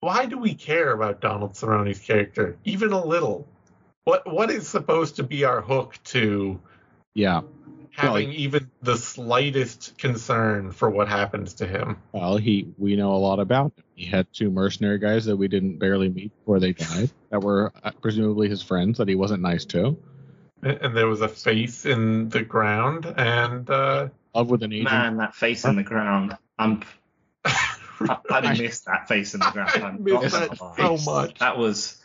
Why do we care about Donald Cerrone's character? Even a little. What what is supposed to be our hook to Yeah. Having Well, even the slightest concern for what happens to him? Well, he we know a lot about him. He had two mercenary guys that we didn't barely meet before they died, that were uh, presumably his friends that he wasn't nice to. And and there was a face in the ground and uh Love with an agent. Man, that face in the ground. I'm. I, (laughs) I missed that face in the ground. I I'm miss not that so much. That was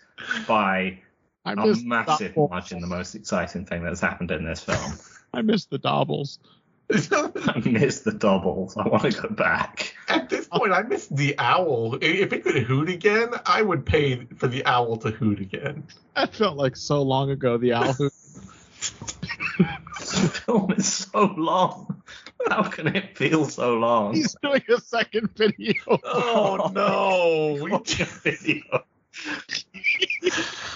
by I a miss massive the margin the most exciting thing that's happened in this film. (laughs) I miss the doubles. I missed the doubles. I want to go back. At this point, I miss the owl. If it could hoot again, I would pay for the owl to hoot again. That felt like so long ago. The owl. (laughs) who- The film is so long. How can it feel so long? He's doing a second video. (laughs) Oh no! We Watch a video.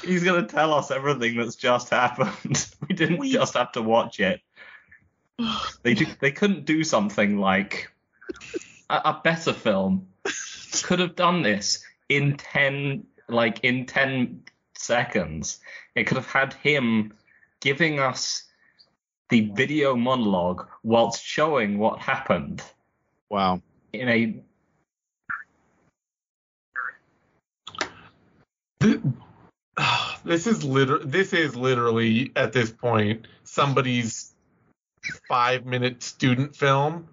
He's gonna tell us everything that's just happened. We didn't We- just have to watch it. They do, they couldn't do something like a, a better film could have done this in ten like in ten seconds. It could have had him giving us the video monologue whilst showing what happened Wow. in a Th- (sighs) This is liter- This is literally at this point somebody's five-minute student film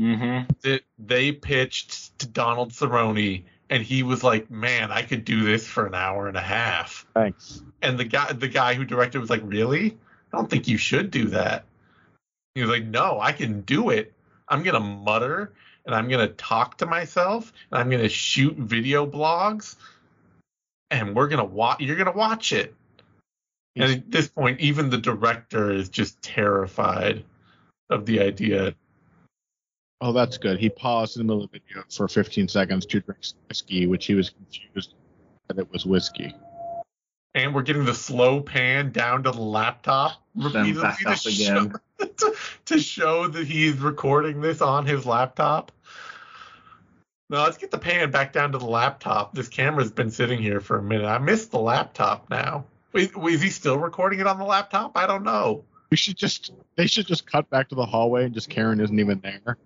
mm-hmm. that they pitched to Donald Cerrone, and he was like, "Man, I could do this for an hour and a half." Thanks. And the guy, the guy who directed was like, "Really? I don't think you should do that." He was like, "No, I can do it. I'm gonna mutter and I'm gonna talk to myself and I'm gonna shoot video blogs, and we're gonna watch. You're gonna watch it." And at this point, even the director is just terrified of the idea. Oh, that's good. He paused in the middle of the video for 15 seconds to drink whiskey, which he was confused that it was whiskey. And we're getting the slow pan down to the laptop repeatedly to show, again. (laughs) to, to show that he's recording this on his laptop. No, let's get the pan back down to the laptop. This camera's been sitting here for a minute. I missed the laptop now. Wait, is he still recording it on the laptop? I don't know. We should just, they should just cut back to the hallway and just Karen isn't even there.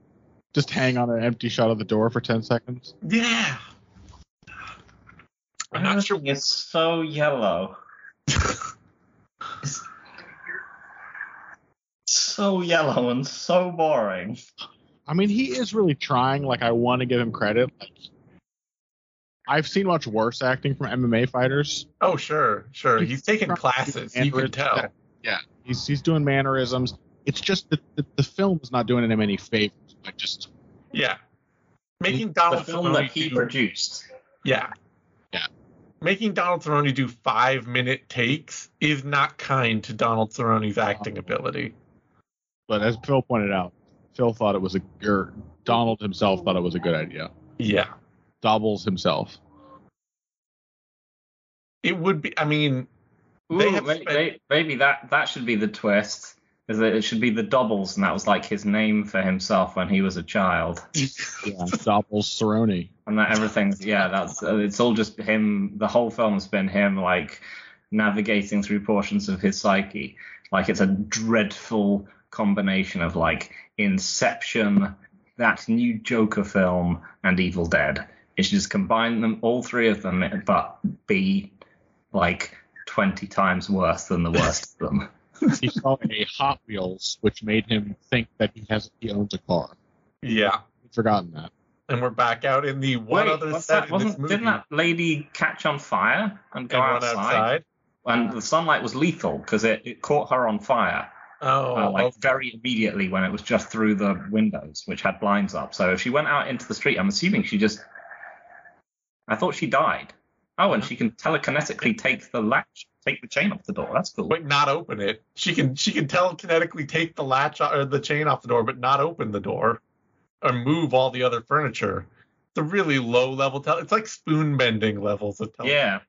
Just hang on an empty shot of the door for 10 seconds. Yeah. I'm not sure. It's so yellow. It's (laughs) so yellow and so boring. I mean, he is really trying. Like, I want to give him credit. Like, I've seen much worse acting from MMA fighters. Oh, sure, sure. He's taking trying classes. do You can mannerisms tell. That- Yeah, he's he's doing mannerisms. It's just that the, the film is not doing him any favors. Like, just Yeah. Making Donald The Donald film that he do- produced. Yeah. Yeah. Making Donald Cerrone do five minute takes is not kind to Donald Cerrone's acting ability. But as Phil pointed out, Phil thought it was a, or Donald himself thought it was a good idea. Yeah. Dobbles himself. It would be, I mean, They Ooh, maybe, that that should be the twist. Is that it should be the doubles, and that was like his name for himself when he was a child, (laughs) Yeah, Dobbles Cerrone. and that everything's yeah, that's uh, it's all just him. The whole film's been him like navigating through portions of his psyche. Like it's a dreadful combination of like Inception, that new Joker film, and Evil Dead. It should just combine them, all three of them, but be like 20 times worse than the worst of them. (laughs) He saw a Hot Wheels, which made him think that he has he owns a car. yeah. He'd forgotten that. and we're back out in the one Wait, other set that? in this Wasn't, movie. didn't that lady catch on fire and go and outside? outside. And the sunlight was lethal because it, it caught her on fire. Oh, uh, like okay. very immediately when it was just through the windows, which had blinds up. So if she went out into the street, I'm assuming she just. I thought she died. Oh, and she can telekinetically take the latch, take the chain off the door. That's cool. But not open it. She can she can telekinetically take the latch or the chain off the door, but not open the door or move all the other furniture. It's a really low level tele. It's like spoon bending levels of tele. Yeah,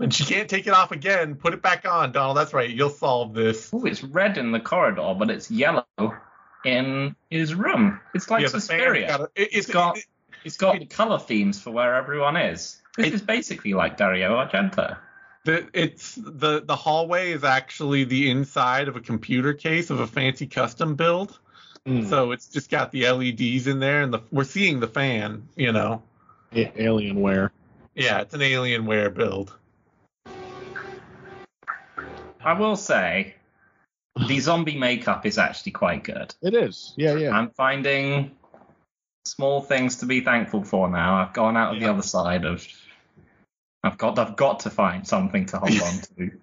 And she can't take it off again. Put it back on, Donald. That's right. You'll solve this. Oh, it's red in the corridor, but it's yellow in his room. It's like yeah, Suspiria. got a- it- it's It's got- it- It's got the color themes for where everyone is. This It- is basically like Dario Argento. the it's the the hallway is actually the inside of a computer case of a fancy custom build. Mm. So it's just got the LEDs in there, and the we're seeing the fan. You know, A- Alienware. yeah, it's an Alienware build. I will say, the zombie makeup is actually quite good. It is. Yeah, yeah. I'm finding small things to be thankful for now. I've gone out of the other side of. I've got. I've got to find something to hold on to. (laughs)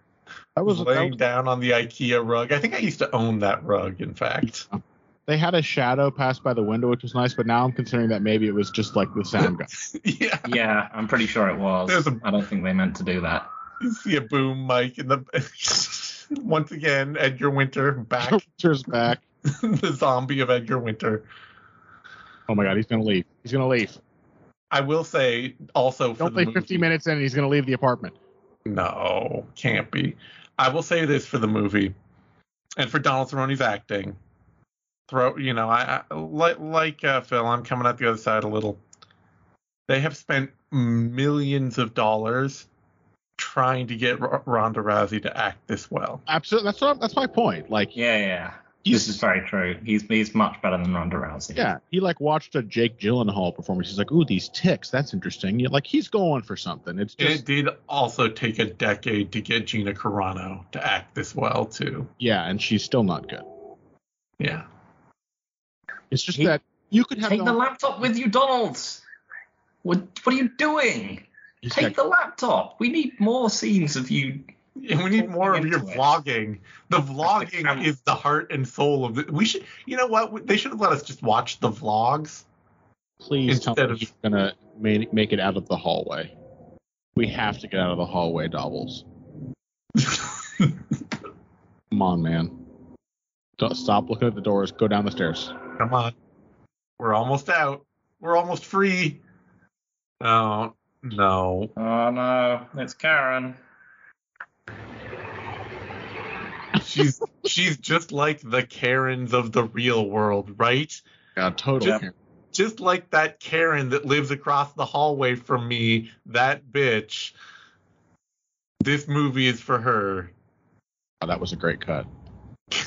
I was, laying was down on the IKEA rug. I think I used to own that rug. In fact, they had a shadow pass by the window, which was nice, but now I'm considering that maybe it was just like the sound guy. (laughs) yeah, Yeah, I'm pretty sure it was. There's a- I don't think they meant to do that. you see a boom mic in the. (laughs) Once again, Edgar Winter back, Winter's back. the zombie of Edgar Winter. Oh my god, he's gonna leave. He's gonna leave. I will say also for Don't the play 50 minutes in and he's gonna leave the apartment. No, can't be. I will say this for the movie, and for Donald Cerrone's acting. Throw, you know, I, I like like uh, Phil. I'm coming out the other side a little. They have spent millions of dollars trying to get R- Ronda Rousey to act this well. Absolutely. That's what. That's my point. Like, Yeah, yeah. He's- This is very true. He's he's much better than Ronda Rousey. yeah, he like watched a Jake Gyllenhaal performance. He's like, "Ooh, these ticks. That's interesting." Yeah, like he's going for something. It's And just it did also take a decade to get Gina Carano to act this well too. yeah, and she's still not good. Yeah. It's just He- that you could have Take the the, laptop with you, Donald. What what are you doing? he's Take got- the laptop. We need more scenes of you. And we need more of your it. vlogging. The vlogging is the heart and soul of it. We should, you know what? They should have let us just watch the vlogs. please tell instead me of- he's gonna make, make it out of the hallway. We have to get out of the hallway, Doubles. (laughs) Come on, man. Don't stop looking at the doors. Go down the stairs. Come on. We're almost out. We're almost free. Oh, no. Oh no, it's Karen. She's she's just like the Karens of the real world, right? God, totally. Just- Just like that Karen that lives across the hallway from me, that bitch. This movie is for her. Oh, that was a great cut. (laughs)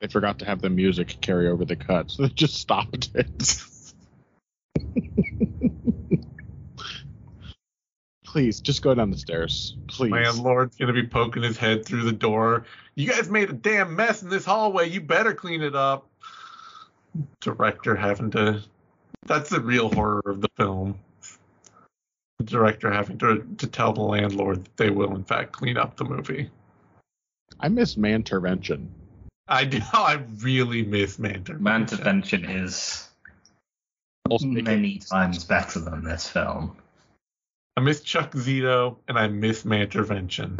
They forgot to have the music carry over the cut, so (laughs) they just stopped it. (laughs) Please, just go down the stairs. Please. Landlord's gonna be poking his head through the door. You guys made a damn mess in this hallway. You better clean it up. Director having to. That's the real horror of the film. The director having to to tell the landlord that they will in fact clean up the movie. I miss Mantervention. I do. (laughs) I really miss Manter. Mantervention is Also, make many times better than this film. I miss Chuck Zito and I miss Mantervention.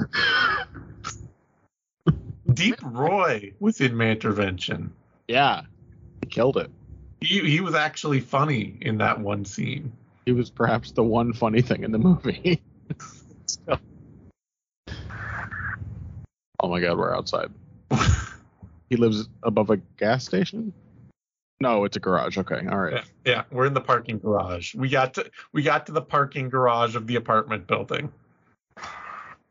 (laughs) Deep Roy was in Mantervention. yeah, he killed it. He he was actually funny in that one scene. He was perhaps the one funny thing in the movie. (laughs) So- Oh my god, we're outside. (laughs) He lives above a gas station? No, it's a garage. Okay, all right. Yeah, yeah, we're in the parking garage. We got to we got to the parking garage of the apartment building.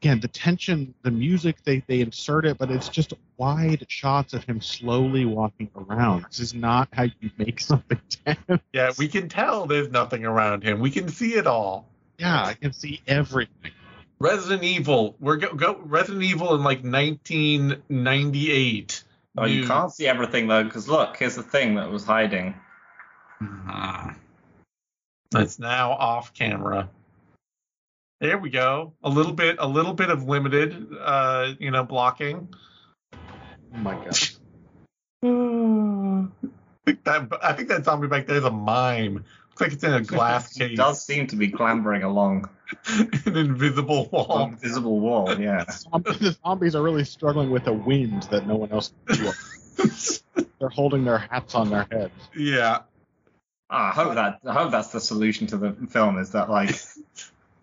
Again, the tension, the music, they, they insert it, but it's just wide shots of him slowly walking around. This is not how you make something (laughs) tense. Yeah, we can tell there's nothing around him. We can see it all. Yeah, I can see everything. Resident Evil. We're go, go Resident Evil in like 1998. Oh, you New- can't see everything though, because look, here's the thing that was hiding. Mhm. It's now off camera. There we go. A little bit, a little bit of limited, uh, you know, blocking. Oh my god. I (laughs) think that I think that zombie back there is a mime. Looks like it's in a glass It case, does seem to be clambering along (laughs) an invisible an wall. invisible wall. Yeah. The zombies are really struggling with a wind that no one else can feel. (laughs) They're holding their hats on their heads. yeah, Ah, I hope that I hope that's the solution to the film is that like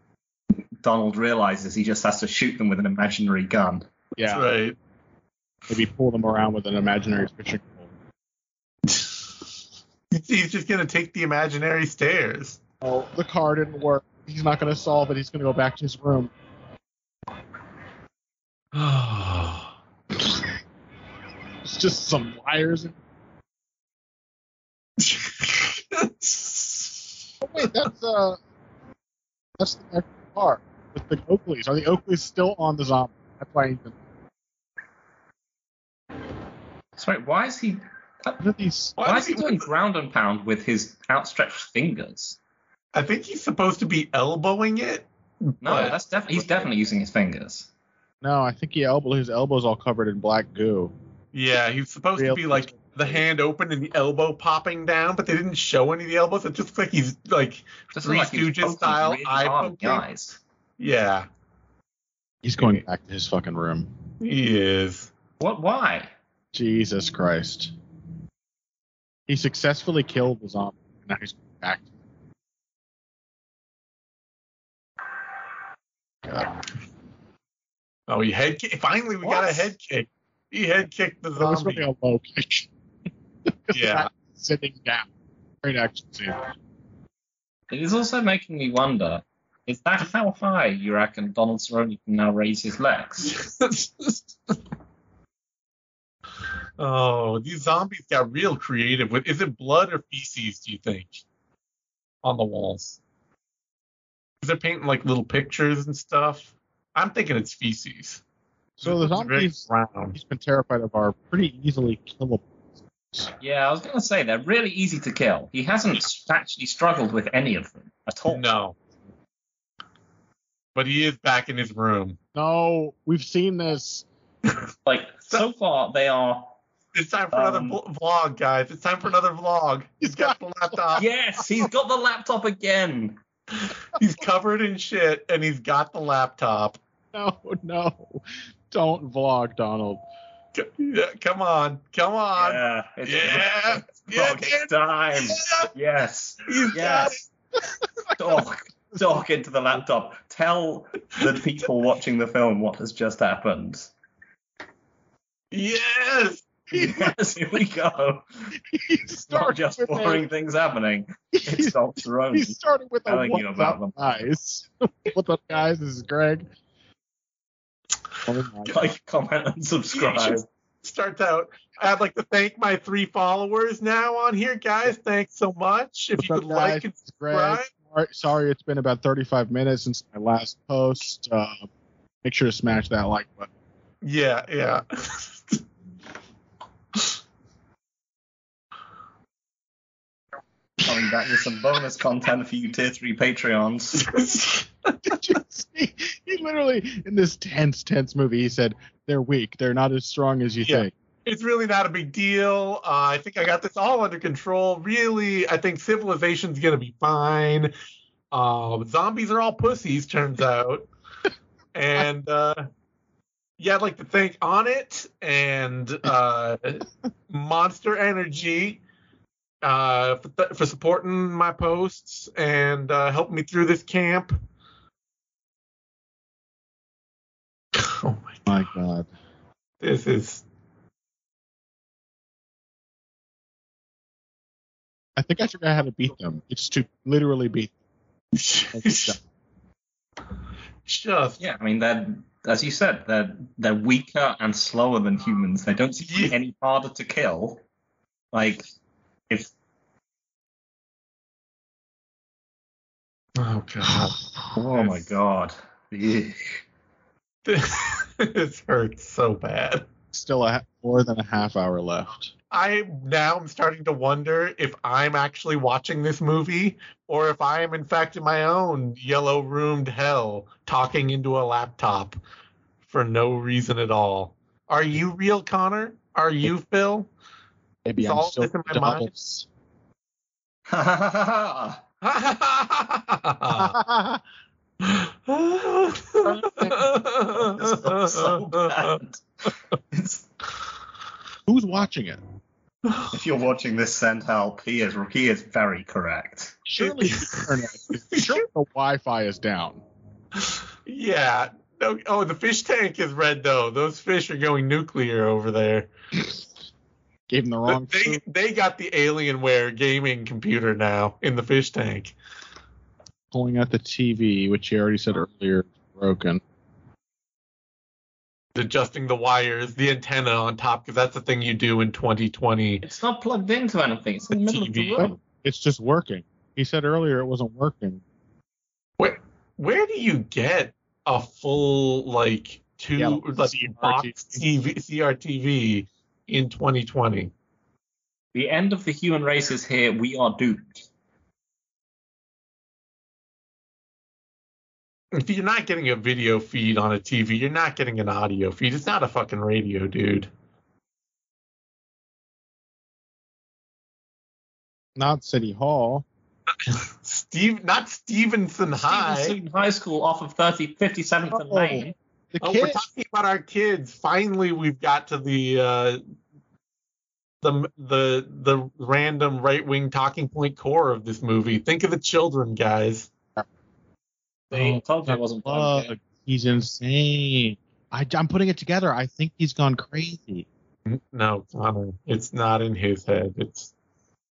(laughs) Donald realizes he just has to shoot them with an imaginary gun. Yeah, that's right. maybe pull them around with an imaginary fishing pole. He's just gonna take the imaginary stairs. Oh, the car didn't work. He's not going to solve it. He's going to go back to his room. (sighs) It's just some wires. And... (laughs) Oh, wait, that's uh, that's the next car with the Oakleys. Are the Oakleys still on the zombie? That's why he's been. Sorry, why is he Look these. Why why is he he- doing ground and pound with his outstretched fingers? I think he's supposed to be elbowing it. No, but- that's definitely he's definitely using his fingers. No, I think he elbow his elbows all covered in black goo. Yeah, he's supposed to be like the hand open and the elbow popping down, but they didn't show any of the elbows. It just looks like he's like Just Three like Stooges style really eye hard in the poking. eyes. yeah, He's going back to his fucking room. he is. What? Why? Jesus Christ. He successfully killed the zombie. and Now he's back. God. Oh, he head kick. Finally, we got a head kick. He head kicked the That was zombie. really a low kick. (laughs) Yeah. Sitting down. Great action scene. It is also making me wonder: is that how high you reckon Donald Cerrone can now raise his legs? (laughs) (laughs) oh, these zombies got real creative. With is it blood or feces? Do you think on the walls? Is they're painting like little pictures and stuff? I'm thinking it's feces. So the zombies brown. he's been terrified of are pretty easily killable. Yeah, I was going to say they're really easy to kill. He hasn't actually struggled with any of them at all. No. But he is back in his room. No, we've seen this. (laughs) Like so far, they are. It's time for another Um, vl- vlog, guys. It's time for another vlog. He's got the laptop. (laughs) Yes, he's got the laptop again. He's covered in shit, and he's got the laptop. No, no. Don't vlog, Donald. C- yeah, come on, come on. Yeah, it's, Yeah, it's yeah, vlog time. Yeah, Yes, he's yes. Talk, talk into the laptop. Tell the people watching the film what has just happened. Yes. (laughs) Yes, here we go. (laughs) It's not just boring a, things happening. It's Donald Cerrone. he started with a telling you what's about up, them. guys. (laughs) what's up, guys? This is Greg. Oh. Like, comment, and subscribe. Starts out. I'd like to thank my three followers now on here, guys. Thanks so much. If What's you could guys? like and Greg. subscribe. Sorry, sorry, it's been about 35 minutes since my last post. Uh, make sure to smash that like button. Yeah, yeah. Coming back with some bonus content for you tier three Patreons. Did you see? He literally, in this tense, tense movie, he said, they're weak. They're not as strong as you Yeah. think. it's really not a big deal. Uh, I think I got this all under control. Really, I think civilization's gonna be fine. Uh, zombies are all pussies, turns out. (laughs) and uh, yeah, I'd like to thank Onnit and uh, (laughs) Monster Energy uh, for, th- for supporting my posts and uh, helping me through this camp. (laughs) Oh my, My God. this is I think I forgot how to beat them. It's to literally beat (laughs) just Yeah, I mean they're as you said, they're they're weaker and slower than humans. They don't seem Yeah. any harder to kill. Like if oh god oh my god. Eugh. (laughs) this hurts so bad still a more than a half hour left. I now I'm starting to wonder if I'm actually watching this movie or if I am in fact in my own yellow roomed hell talking into a laptop for no reason at all. Are you real, Connor? Are you Phil? Maybe It's I'm all still within my mind. doubles. (laughs) so Who's watching it? if you're watching this, send help. He is he is very correct. Surely the. Surely the Wi-Fi is down. yeah. No, oh, the fish tank is red though. Those fish are going nuclear over there. Gave him the wrong. They food. they got the Alienware gaming computer now in the fish tank. Pulling out the TV, which he already said earlier, broken. Adjusting the wires, the antenna on top, because that's the thing you do in 2020. It's not plugged into anything. It's in the middle of the room. It's just working. He said earlier it wasn't working. Where where do you get a full like two Yeah, like CRT. box TV CRTV in 2020? The end of the human race is here. We are duped. If you're not getting a video feed on a TV, you're not getting an audio feed. It's not a fucking radio, dude. Not City Hall. (laughs) Steve, not Stevenson High. Stevenson High School off of 30, 57th and Oh. Main. The Oh, we're talking about our kids. Finally, we've got to the uh, the the the random right wing talking point core of this movie. Think of the children, guys. They Oh, told you it wasn't plugged He's insane. I, I'm putting it together. I think he's gone crazy. No, Connor, it's not in his head. It's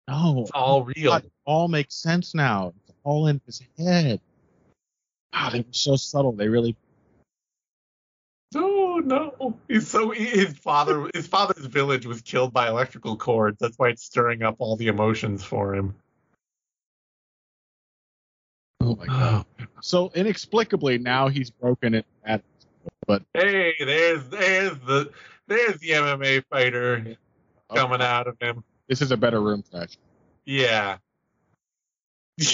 No, it's all real. God, it all makes sense now. It's all in his head. Wow, they were so subtle. They really. Oh no! He's so his father his father's village was killed by electrical cords. That's why it's stirring up all the emotions for him. Oh my god. (sighs) So inexplicably now he's broken it. At, but Hey, there's there's the there's the MMA fighter coming out of him. this is a better room session. Yeah. He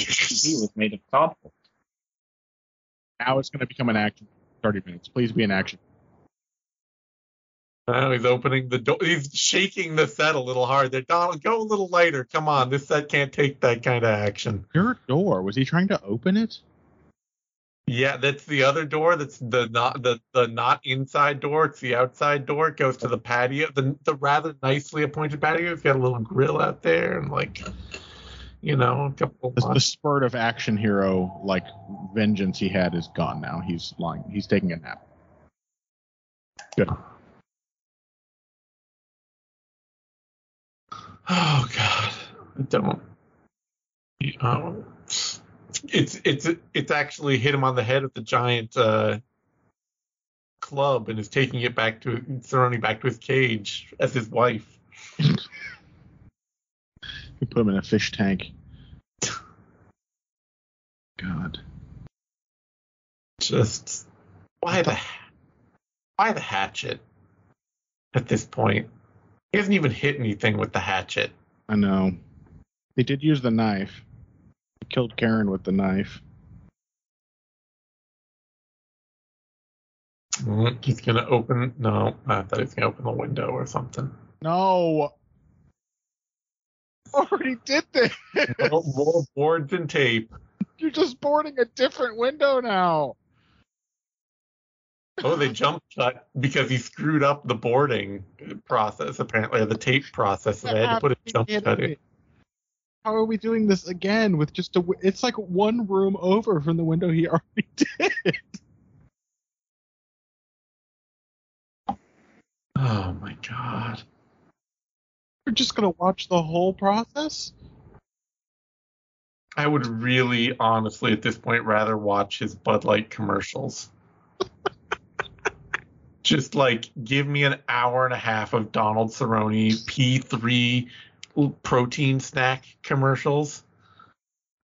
was made of cardboard. Now it's going to become an action. 30 minutes. Please be an action. Now he's opening the door. He's shaking the set a little hard. There, Donald, go a little lighter. Come on, this set can't take that kind of action. Your door. Was he trying to open it? Yeah, that's the other door. That's the not the the not inside door. It's the outside door. It goes to the patio. The the rather nicely appointed patio. It's got a little grill out there and like, you know, a couple. The spurt of action hero like vengeance he had is gone now. He's lying. He's taking a nap. Good. Oh God, I don't. Oh, it's it's it's actually hit him on the head with the giant uh, club and is taking it back to throwing it back to his cage as his wife. (laughs) You put him in a fish tank. God. Just why the why the hatchet at this point? He hasn't even hit anything with the hatchet. I know. They did use the knife. They killed Karen with the knife. Mm, He's gonna open. No, I thought he was gonna open the window or something. No. (laughs) Already did this. More boards and tape. You're just boarding a different window now. Oh, they jump cut because he screwed up the boarding process, apparently, or the tape process. So they had to put a jump cut in. How are we doing this again with just a? It's like one room over from the window he already (laughs) did. Oh my god. We're just gonna watch the whole process. I would really, honestly, at this point, rather watch his Bud Light commercials. Just like give me an hour and a half of Donald Cerrone P3 protein snack commercials.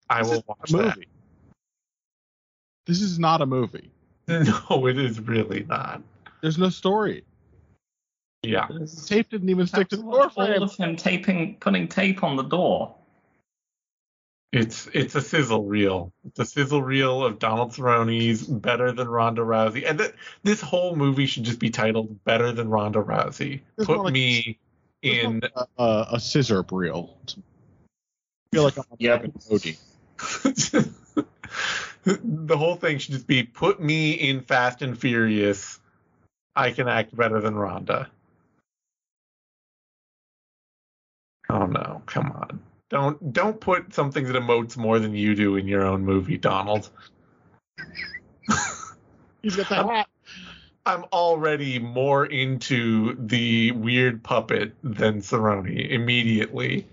I This will watch a that. This is not a movie. (laughs) No, it is really not. There's no story. Yeah. Tape didn't even stick to the door all of him taping, putting tape on the door. It's it's a sizzle reel. It's a sizzle reel of Donald Cerrone's better than Ronda Rousey, and th- this whole movie should just be titled "Better Than Ronda Rousey." It's more Put like- me in. a, a, a scissor reel. I feel like I'm Yep. an (laughs) emoji. the whole thing should just be put me in Fast and Furious. I can act better than Ronda. Oh no, come on. Don't don't put something that emotes more than you do in your own movie, Donald. (laughs) He's got the hat. I'm already more into the weird puppet than Cerrone immediately.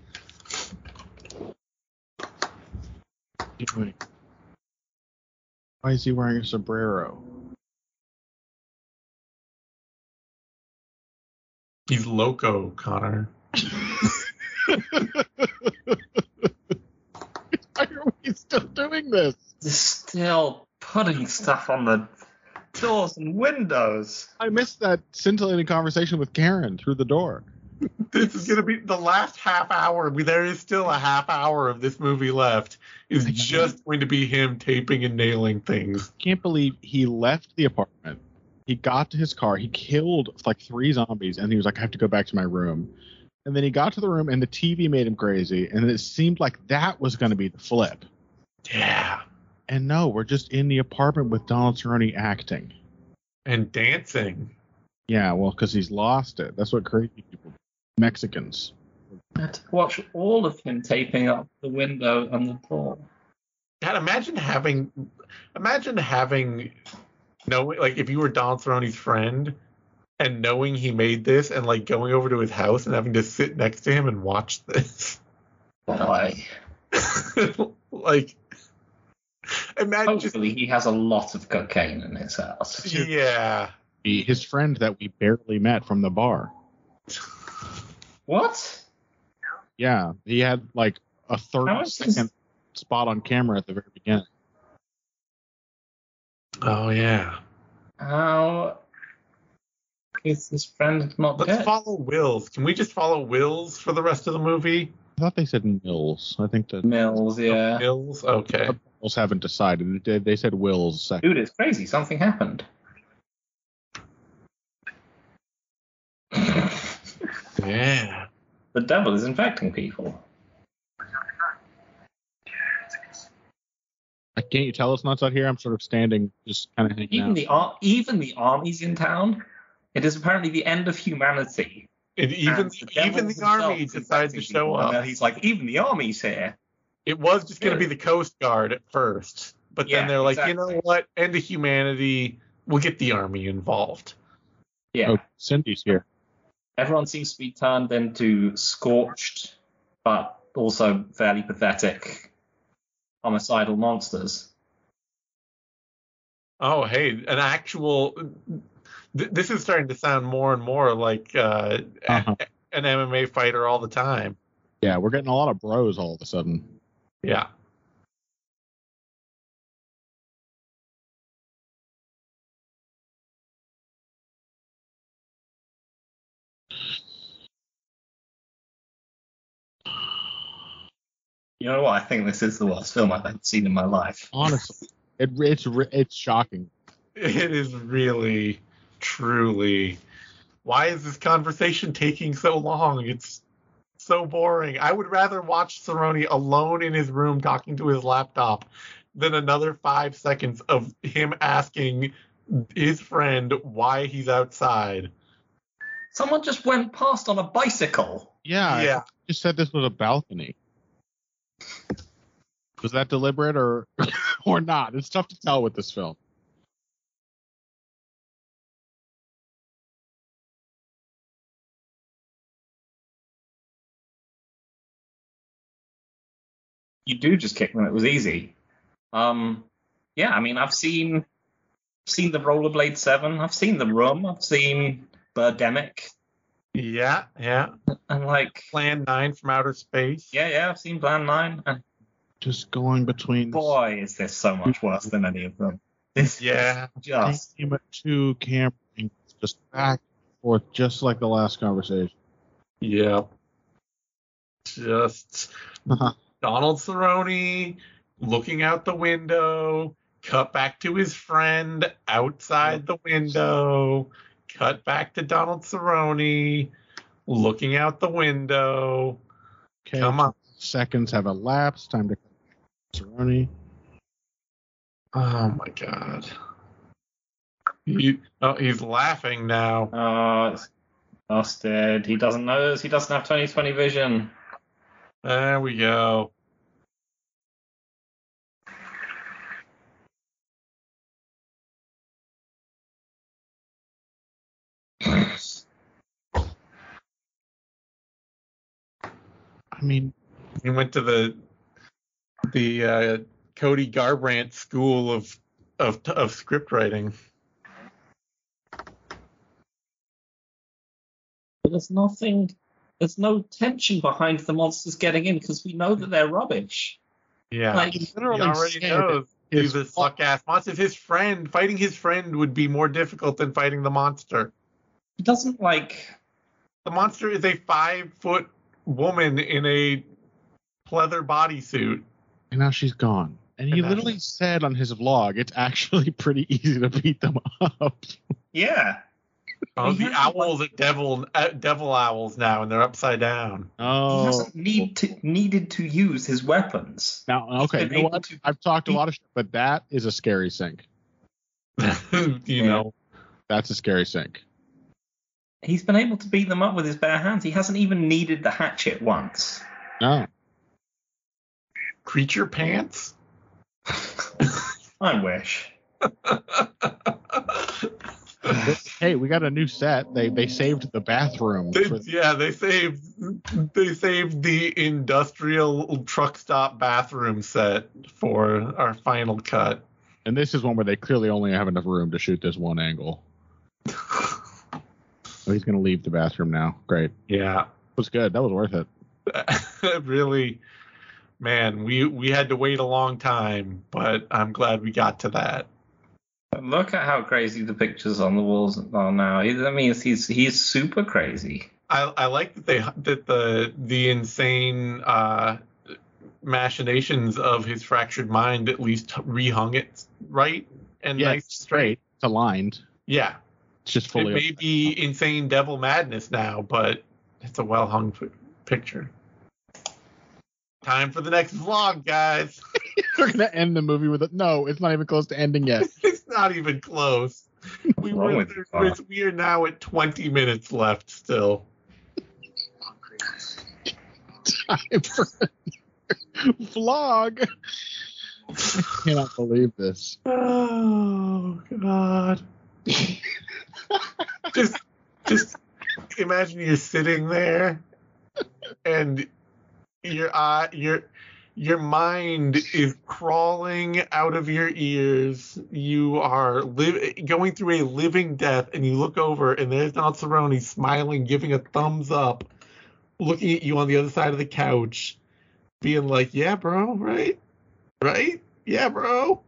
Why is he wearing a sombrero? He's loco, Connor. (laughs) (laughs) (laughs) Why are we still doing this? They're still putting stuff on the doors and windows. I missed that scintillating conversation with Karen through the door. (laughs) This is gonna be the last half hour. I mean, There is still a half hour of this movie left. Is just going to be him taping and nailing things. Can't believe he left the apartment. He got to his car. He killed like three zombies, and he was like, "I have to go back to my room." And then he got to the room, and the TV made him crazy. And it seemed like that was going to be the flip. Yeah, And no, we're just in the apartment with Donald Cerrone acting. and dancing. Yeah, well, because he's lost it. That's what crazy people, Mexicans. I had to watch all of him taping up the window and the door. God, imagine having, imagine having, no, like if you were Donald Cerrone's friend, and knowing he made this, and like going over to his house and having to sit next to him and watch this. Boy. (laughs) like, imagine just, Hopefully he has a lot of cocaine in his house. yeah. His friend that we barely met from the bar. What? Yeah, he had like a How 30 is this- second spot on camera at the very beginning. Oh yeah. How is this friend not Let's dead? follow Wills. Can we just follow Wills for the rest of the movie? I thought they said Mills. I think that Mills, oh, yeah. Mills. Okay. Mills haven't decided. They, they said Wills second. Dude, it's crazy. Something happened. Yeah. the devil is infecting people. Can't you tell it's not out here? I'm sort of standing, just kind of hanging Even out. the ar- even the armies in town. It is apparently the end of humanity. And even And the even the army themselves decides to show people, and up. he's like, even the army's here. It was just going to be the Coast Guard at first, but Yeah, then they're like, you know what? End of humanity. We'll get the army involved. Yeah. Oh, Cindy's here. Everyone seems to be turned into scorched, but also fairly pathetic homicidal monsters. Oh, hey, an actual. Th- this is starting to sound more and more like uh, Uh-huh. an MMA fighter all the time. Yeah, we're getting a lot of bros all of a sudden. Yeah. You know what? I think this is the worst film I've ever seen in my life. Honestly, it, it's it's shocking. (laughs) It is really, truly. Why is this conversation taking so long? It's so boring. I would rather watch Cerrone alone in his room talking to his laptop than another five seconds of him asking his friend why he's outside. Someone just went past on a bicycle. Yeah, Yeah. I just said this was a balcony. Was that deliberate or (laughs) or not? It's tough to tell with this film. You do just kick them. It was easy. Um, yeah, I mean, I've seen seen the Rollerblade Seven. I've seen the Room. I've seen Birdemic. Yeah, yeah. And like, Plan 9 from outer space. yeah, yeah, I've seen Plan Nine. And Just going between boy, is this so much worse than any of them. This Yeah. just two camera just back and forth, just like the last conversation. Yeah. Just (laughs) Donald Cerrone looking out the window, cut back to his friend outside the window, cut back to Donald Cerrone looking out the window. Okay, Come on. seconds have elapsed. Time to Cerrone. Oh my god. He, oh, he's laughing now. Oh, it's busted. He doesn't know. He doesn't have 2020 vision. There we go. I mean, He went to the the uh, Cody Garbrandt School of of of script writing. But there's nothing. There's no tension behind the monsters getting in because we know that they're rubbish. Yeah, Like, he literally already said knows he's a suck ass monster. His friend fighting his friend would be more difficult than fighting the monster. He doesn't like. The monster is a five foot woman in a pleather bodysuit. and now she's gone. And he And literally said on his vlog, it's actually (laughs) pretty easy to beat them (laughs) up. Yeah. Oh, the hasn't, owls at devil uh, devil owls now, and they're upside down. Oh, He hasn't need to, needed to use his weapons. now okay. You know what? to- I've talked a lot of shit, but that is a scary sync. (laughs) you Yeah. know, That's a scary sync. He's been able to beat them up with his bare hands. He hasn't even needed the hatchet once. No, creature pants. (laughs) I wish. (laughs) (laughs) hey, we got a new set. They they saved the bathroom. They- For, yeah, they saved they saved the industrial truck stop bathroom set for our final cut. and this is one where they clearly only have enough room to shoot this one angle. Oh, (laughs) he's gonna leave the bathroom now. Great. yeah, That was good. That was worth it. (laughs) really, man, we we had to wait a long time, but I'm glad we got to that. Look at how crazy the pictures on the walls are now. That means he's he's super crazy. I, I like that they that the the insane uh, machinations of his fractured mind at least rehung it right and Yeah, nice straight. It's aligned. Yeah, It's just fully. it fully. may be insane devil madness now, but it's a well hung p- picture. Time for the next vlog, guys. (laughs) We're gonna end the movie with it. No, it's not even close to ending yet. (laughs) it's not even close. (laughs) We were, with you, we are now at 20 minutes left still. Time for vlog. I cannot believe this. Oh God. just just imagine you're sitting there and your eye your your mind is crawling out of your ears. You are li- going through a living death, and you look over, and there's Donald Cerrone smiling, giving a thumbs up, looking at you on the other side of the couch, being like, "Yeah, bro, right, right, yeah, bro."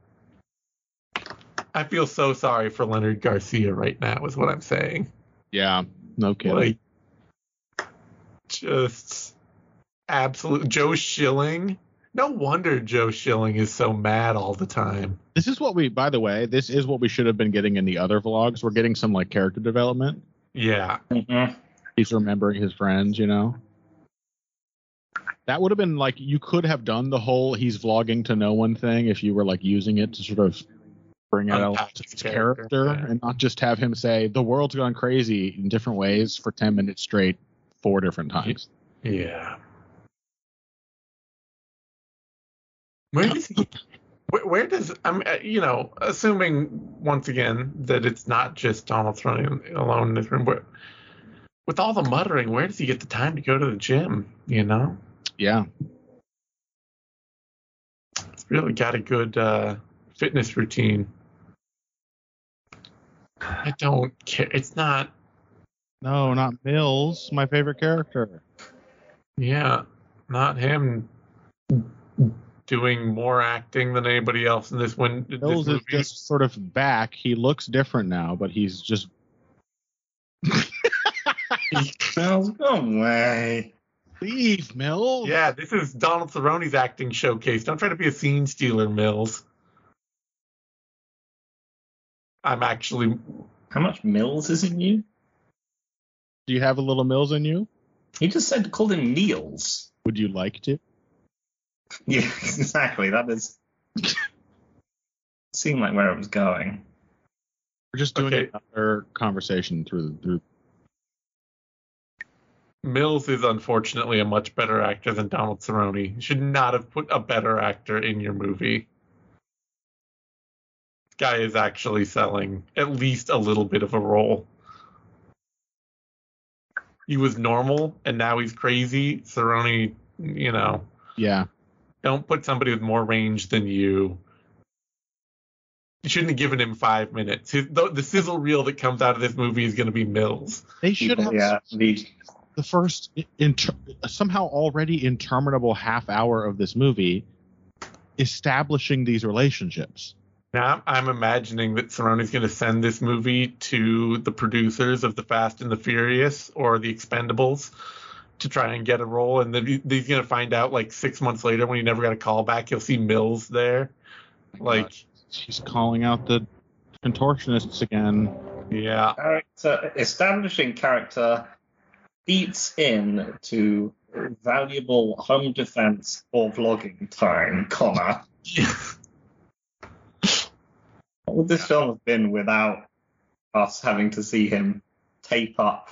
I feel so sorry for Leonard Garcia right now, is what I'm saying. Yeah, no kidding. Like, just absolute Joe Schilling. No wonder Joe Schilling is so mad all the time. this is what we. By the way, this is what we should have been getting in the other vlogs. We're getting some like character development. Yeah, Mhm. He's remembering his friends. You know. That would have been like you could have done the whole he's vlogging to no one thing if you were like using it to sort of bring out his his character, character, yeah. and not just have him say the world's gone crazy in different ways for 10 minutes straight four different times. yeah. Where does he? Where, where does I'm uh, you know assuming once again that it's not just Donald Trump alone in this room, but with all the muttering, where does he get the time to go to the gym? You know, Yeah. it's really got a good uh, fitness routine. I don't care. It's not. No, not Mills, my favorite character. Yeah, not him doing more acting than anybody else in this one. This Mills is just sort of back. He looks different now, but he's just Mills, go away. Leave, Mills. Yeah, this is Donald Cerrone's acting showcase. Don't try to be a scene stealer, Mills. I'm actually. How much Mills is in you? Do you have a little Mills in you? He just said called him Niels. Would you like to? (laughs) Yeah, exactly. That is (laughs) seemed like where it was going. We're just doing Okay. another conversation through the through. Mills is unfortunately a much better actor than Donald Cerrone. You should not have put a better actor in your movie. This guy is actually selling at least a little bit of a role. He was normal and now he's crazy. Cerrone, you know, Yeah, don't put somebody with more range than you. You shouldn't have given him five minutes. His, the, the sizzle reel that comes out of this movie is going to be Mills. they should have yeah, the the first inter- somehow already interminable half hour of this movie establishing these relationships. Now I'm imagining that Cerrone's going to send this movie to the producers of The Fast and the Furious or The Expendables to try and get a role, and then he's going to find out like six months later when he never got a call back, he'll see Mills there. Like, She's calling out the contortionists again. yeah, character establishing character eats in to valuable home defense or vlogging time, comma. (laughs) What would this film have been without us having to see him tape up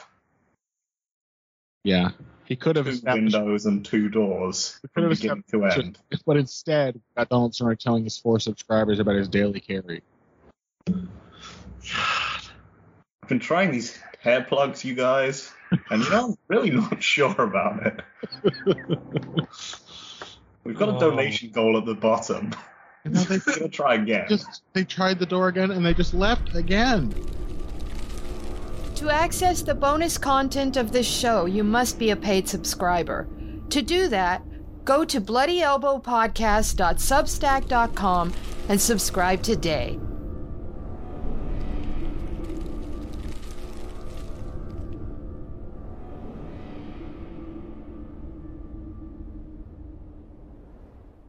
Yeah, he could have two windows and two doors from beginning to end? but instead we got Donald Trump telling his four subscribers about his daily carry. I've been trying these hair plugs, you guys, and you know, I'm really not (laughs) sure about it. We've got a Oh. donation goal at the bottom. (laughs) You know, they (laughs) We're gonna try again. just they tried the door again and they just left again. To access the bonus content of this show, you must be a paid subscriber. To do that, go to bloodyelbowpodcast.substack.com and subscribe today.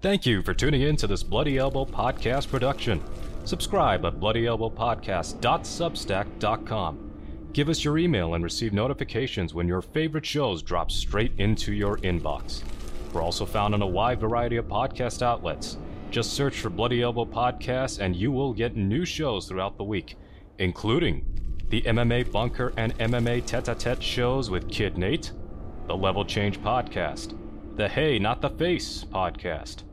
Thank you for tuning in to this Bloody Elbow podcast production. Subscribe at bloodyelbowpodcast.substack.com. Give us your email and receive notifications when your favorite shows drop straight into your inbox. We're also found on a wide variety of podcast outlets. Just search for Bloody Elbow Podcast and you will get new shows throughout the week, including the MMA Bunker and MMA Tete a Tete shows with Kid Nate, the Level Change Podcast, the Hey Not the Face Podcast,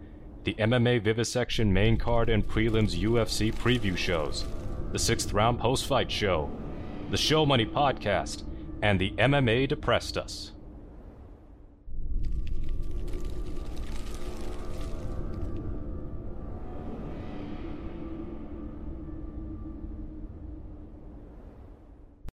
the MMA Vivisection main card and prelims UFC preview shows, the Sixth Round Post Fight Show, the Show Money Podcast, and the MMA Depressed Us.